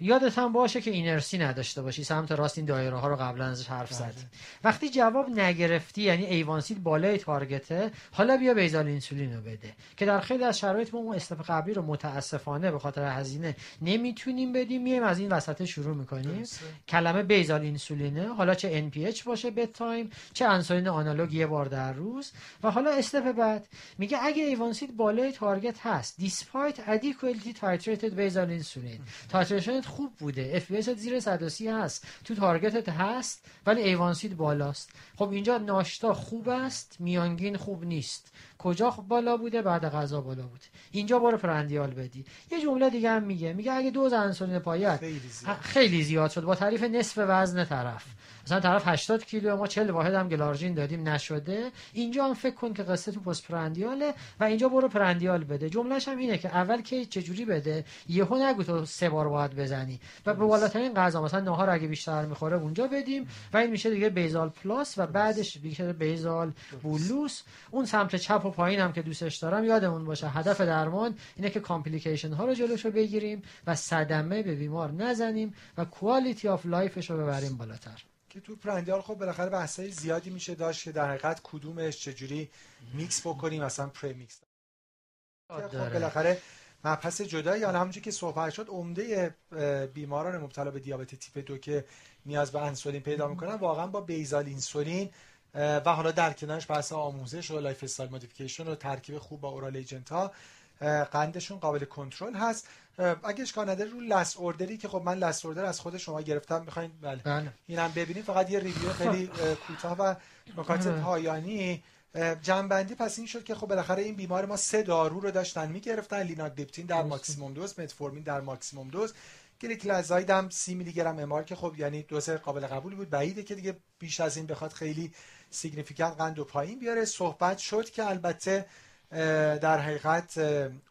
یادت هم باشه که اینرسی نداشته باشی سمت راست این دایره ها رو قبلا ازش حرف بله. زدیم وقتی جواب نگرفتی یعنی ایوانسید بالای target ه حالا بیا basal insulin رو بده. که در خیلی از شرایط ما اون step قبلی رو متاسفانه به خاطر هزینه نمی‌تونیم بدیم. میایم از این وسط شروع می‌کنیم. کلمه basal insulin ه. حالا چه NPH باشه bedtime چه انسولین آنالوگ یه بار در روز. و حالا step بعد میگه اگه ایوانسید بالای target هست despite adequately titrated basal insulin. titration خوب بوده. F زیر 130 هست. تو target ت هست ولی ایوانسید بالاست. خب اینجا ناشتا خوب است میانگین خوب نیست. کجا بالا بوده؟ بعد غذا بالا بوده اینجا برو prandial بدی. یه جمله دیگه هم میگه. میگه اگه دوز انسولین پایت خیلی زیاد. خیلی زیاد شد. با تعریف نصف وزن طرف. مثلا طرف 80 کیلو ما 40 واحد هم گلارژین دادیم نشده. اینجا هم فکر کن که قصه تو post prandial ه و اینجا برو prandial بده. جملهش هم اینه که اول که چجوری بده یهو نگو تو سه بار باید بزنی. و به بالاترین غذا مثلا نهار اگه بیشتر می‌خوره اونجا بدیم و این میشه دیگه basal plus و بعدش basal bolus. اون سمت چپ و پایین هم که دوستش دارم یادمون باشه هدف درمان اینه که complication ها رو جلوشو بگیریم و صدمه به بیمار نزنیم و quality of life ش رو ببریم بالاتر. که تو prandial خب بالاخره بحثای زیادی میشه داشت که در حقیقت کدومش چجوری میکس بکنیم مثلا premix. خب بالاخره مبحث جدایی یا همونجوری که صحبت شد عمده بیماران مبتلا به دیابت تیپ دو که نیاز به انسولین پیدا می‌کنن واقعا با basal insulin و حالا در کنارش بحث آموزش و lifestyle modification و ترکیب خوب با oral agent ها قندشون قابل کنترل هست. اگه اشکال نداره رو last order ی که خب من last order از خود شما گرفتم می‌خواین بله, بله. اینم ببینید فقط یه review خیلی کوتاه و نکات پایانی. جمع‌بندی پس این شد که خب بالاخره این بیمار ما سه دارو رو داشتن می‌گرفتن. لیناگلیپتین در maximum dose متفورمین در maximum dose. گلیکلازاید هم 30 میلی گرم MR که خب یعنی دوز قابل قبولی بود. بعیده که دیگه بیش از این بخواد خیلی significant قند و پایین بیاره. صحبت شد که البته در حقیقت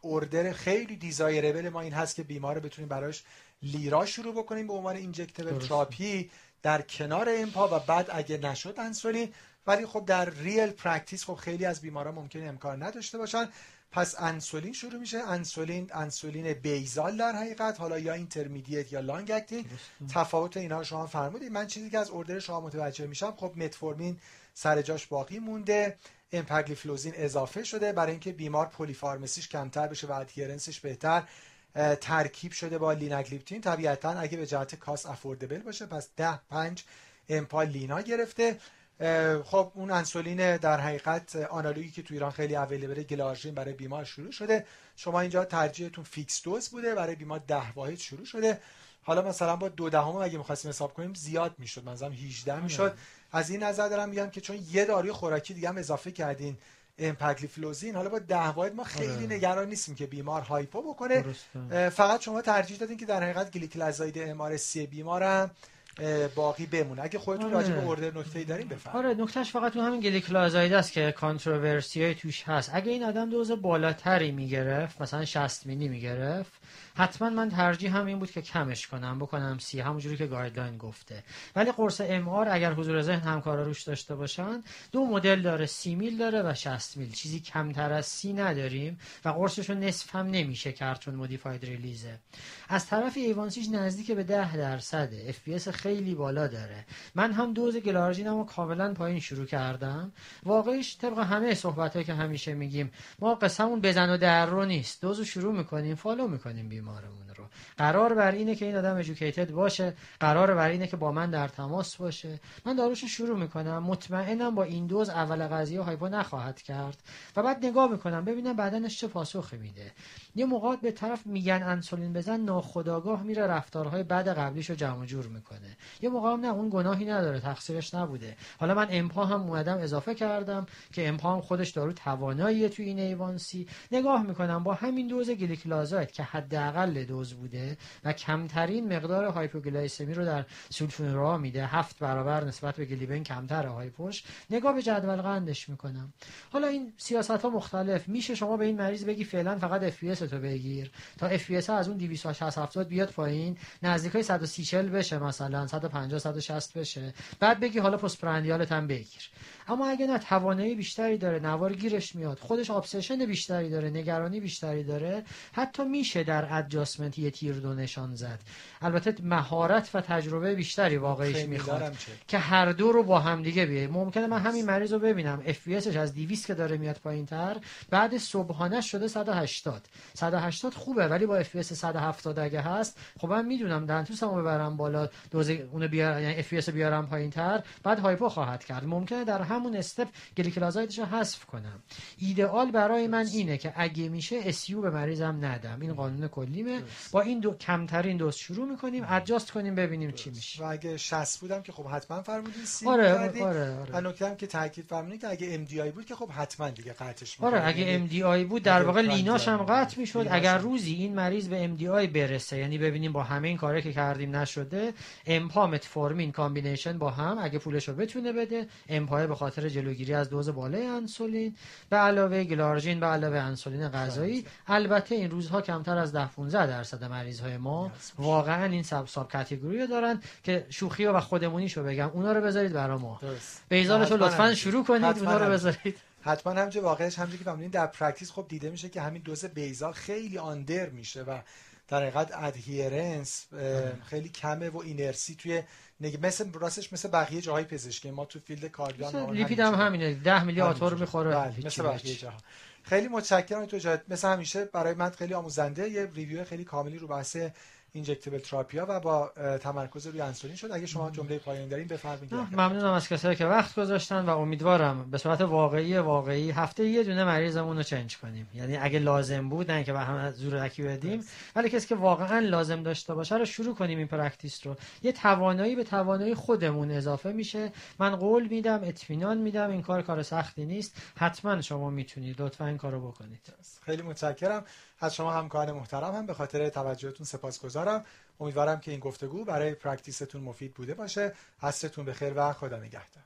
order خیلی desirable ما این هست که بیمار رو بتونیم براش لیرا شروع بکنیم به عنوان injectable therapy در کنار امپا و بعد اگه نشد انسولین. ولی خب در real practice خب خیلی از بیماران ممکنه امکان نداشته باشن. پس انسولین شروع میشه. انسولین انسولین basal در حقیقت حالا یا intermediate یا long acting تفاوت اینا رو شما فرمودید. من چیزی که از order شما متوجه میشم خب متفورمین سر جاش باقی مونده. امپاگلیفلوزین اضافه شده. برای اینکه بیمار polypharmacy ش کمتر بشه و adherence ش بهتر ترکیب شده با لیناگلیپتین طبیعتا اگه به جهت cost affordable باشه پس ده پنج امپا لینا گرفته. خب اون انسولین در حقیقت آنالوگی که تو ایران خیلی available گلارژین برای بیمار شروع شده. شما اینجا ترجیحتون fix dose بوده برای بیمار ده واحد شروع شده. حالا مثلا با دو دهم اگه می‌خواستیم حساب کنیم زیاد می‌شد. مثلا 18 می‌شد. از این نظر دارم میگم که چون یه داروی خوراکی دیگه هم اضافه کردین امپاگلیفلوزین حالا با ده واحد ما خیلی آره. نگران نیستیم که بیمار hypo بکنه. فقط شما ترجیح دادین که در حقیقت گلیکلازاید MR سی بیمارم باقی بمونه. اگه خودتون راجع به order آره. نکته‌ای دارین بفرمایید. آره نکتهش فقط تو همین گلیکلازاید است که controversy توش هست. اگه این آدم دوز بالاتری می‌گرفت مثلا 60 میلی می‌گرفت حتما من ترجیح هم این بود که کمش کنم بکنم سی همونجوری که guideline گفته. ولی قرص MR اگر حضور ذهن همکارا روش داشته باشن دو مدل داره سی میل داره و 60 میل. چیزی کمتر از سی نداریم و قرصش نصف هم نمیشه کرد چون modified release ه. از طرف A1C ش نزدیک به 10 درصده FPG خیلی بالا داره. من هم دوز گلارژینمو کاملا پایین شروع کردم. واقعیش طبق همه صحبت که همیشه میگیم ما قسمون بزن و در رو نیست. دوزو شروع می‌کنیم follow می‌کنیم. بیمارمون رو قرار بر اینه که این آدم educated باشه قرار بر اینه که با من در تماس باشه. من داروشو شروع می‌کنم مطمئنم با این دوز اول قضیه hypo نخواهد کرد و بعد نگاه می‌کنم ببینم بدنش چه پاسخی میده. یه موقع به طرف میگن انسولین بزن ناخودآگاه میره رفتارهای بد قبلیشو جمع جور می‌کنه. یه موقع نه اون گناهی نداره تقصیرش نبوده. حالا من امپا هم اومدم اضافه کردم که امپا هم خودش دارای تواناییه تو این A1C نگاه می‌کنم با همین دوز گلیکلازاید که حداقل دوز بوده و کمترین مقدار hypoglycemia رو در sulfonylurea میده. هفت برابر نسبت به گلیبن کمتر hypo ش. نگاه به جدول قندش می‌کنم. حالا این سیاست ها مختلف. میشه شما به این مریض بگی فعلا فقط F تو بگیر. تا F از اون 260 70 بیاد پایین. نزدیکای 130 بشه مثلا. 150 160 بشه. بعد بگی حالا post prandial ت هم بگیر. اما اگه نه توانایی بیشتری داره نوار گیرش میاد خودش obsession بیشتری داره نگرانی بیشتری داره حتی میشه در adjustment یه تیر دو نشان زد. البته مهارت و تجربه بیشتری واقعیش می‌خواد که هر دو رو با هم دیگه بیه ممکنه من همین مریض رو ببینم. اف از 200 که داره میاد پایینتر بعد صبحانه شده 180 180 خوبه ولی با اف 170 اگه هست خب من می‌دونم دنتوسمو ببرم بالا دوز اونو بیارم یعنی اف بیارم پایینتر بعد هایپو خواهد کرد. ممکنه در همون استپ گلیکلازایدش رو حذف کنم. ایدئال برای من اینه که اگه میشه اسیو به مریضم ندم. این قانون کلیمه. با این دو کمترین دوز شروع می‌کنیم adjust کنیم ببینیم چی میشه. و اگه SU بودم که خب حتما فرمودین سی آره آره آره, آره. که تاکید فرمودین که اگه MDI بود که خب حتما دیگه قطعش آره اگه MDI بود در واقع لیناش هم قطع می‌شد. اگر روزی این مریض به MDI برسه یعنی ببینیم با همه این کاری که کردیم نشده امپا فورمین combination با هم اگه پولش رو بتونه بده امپا به خاطر جلوگیری از دوز بالای انسولین. به علاوه glargine به علاوه انسولین غذایی. البته این روزها کمتر از 10 15 درصد مریض های ما واقعا این ساب ساب کاتگوری دارن که شوخی و خودمونیشو بگم. اونا رو بذارید برا ما. بیزالشو لطفا شروع کنید اونا رو بذارید. حتما همچه واقعش همچه که فهمیدین در پرکتیس خب دیده میشه که همین دوز بیزال خیلی آندر میشه و در حقیقت ادهیرنس خیلی کمه و اینرسی توی نگه مثل راستش مثل بقیه جاهای پزشکی. ما تو فیلد کاردیان لیپید هم همینه. 10 میلی آتور می‌خوره. بله، مثل بقیه جاها. خیلی متشکرم تو جات مثل همیشه برای من خیلی آموزنده. یه ریویو خیلی کاملی رو بحث injectable therapy ا و با تمرکز روی انسولین شد. اگه شما جمله پایانی دارین بفرمایید. ممنونم از کسایی که وقت گذاشتن و امیدوارم به صورت واقعی واقعی هفته یه دونه مریضمون رو change کنیم. یعنی اگه لازم بود نه که به هم زورکی بدیم. ولی کسی که واقعا لازم داشته باشه رو شروع کنیم این practice رو. یه توانایی به توانایی خودمون اضافه میشه. من قول میدم اطمینان میدم. این کار کار سختی نیست. حتما شما می‌تونید. لطفا این کارو بکنید. خیلی متشکرم. از شما همکاران محترم هم به خاطر توجهتون سپاسگزارم. امیدوارم که این گفتگو برای پرکتیستون مفید بوده باشه. عصرتون بخیر و خدا نگهدار.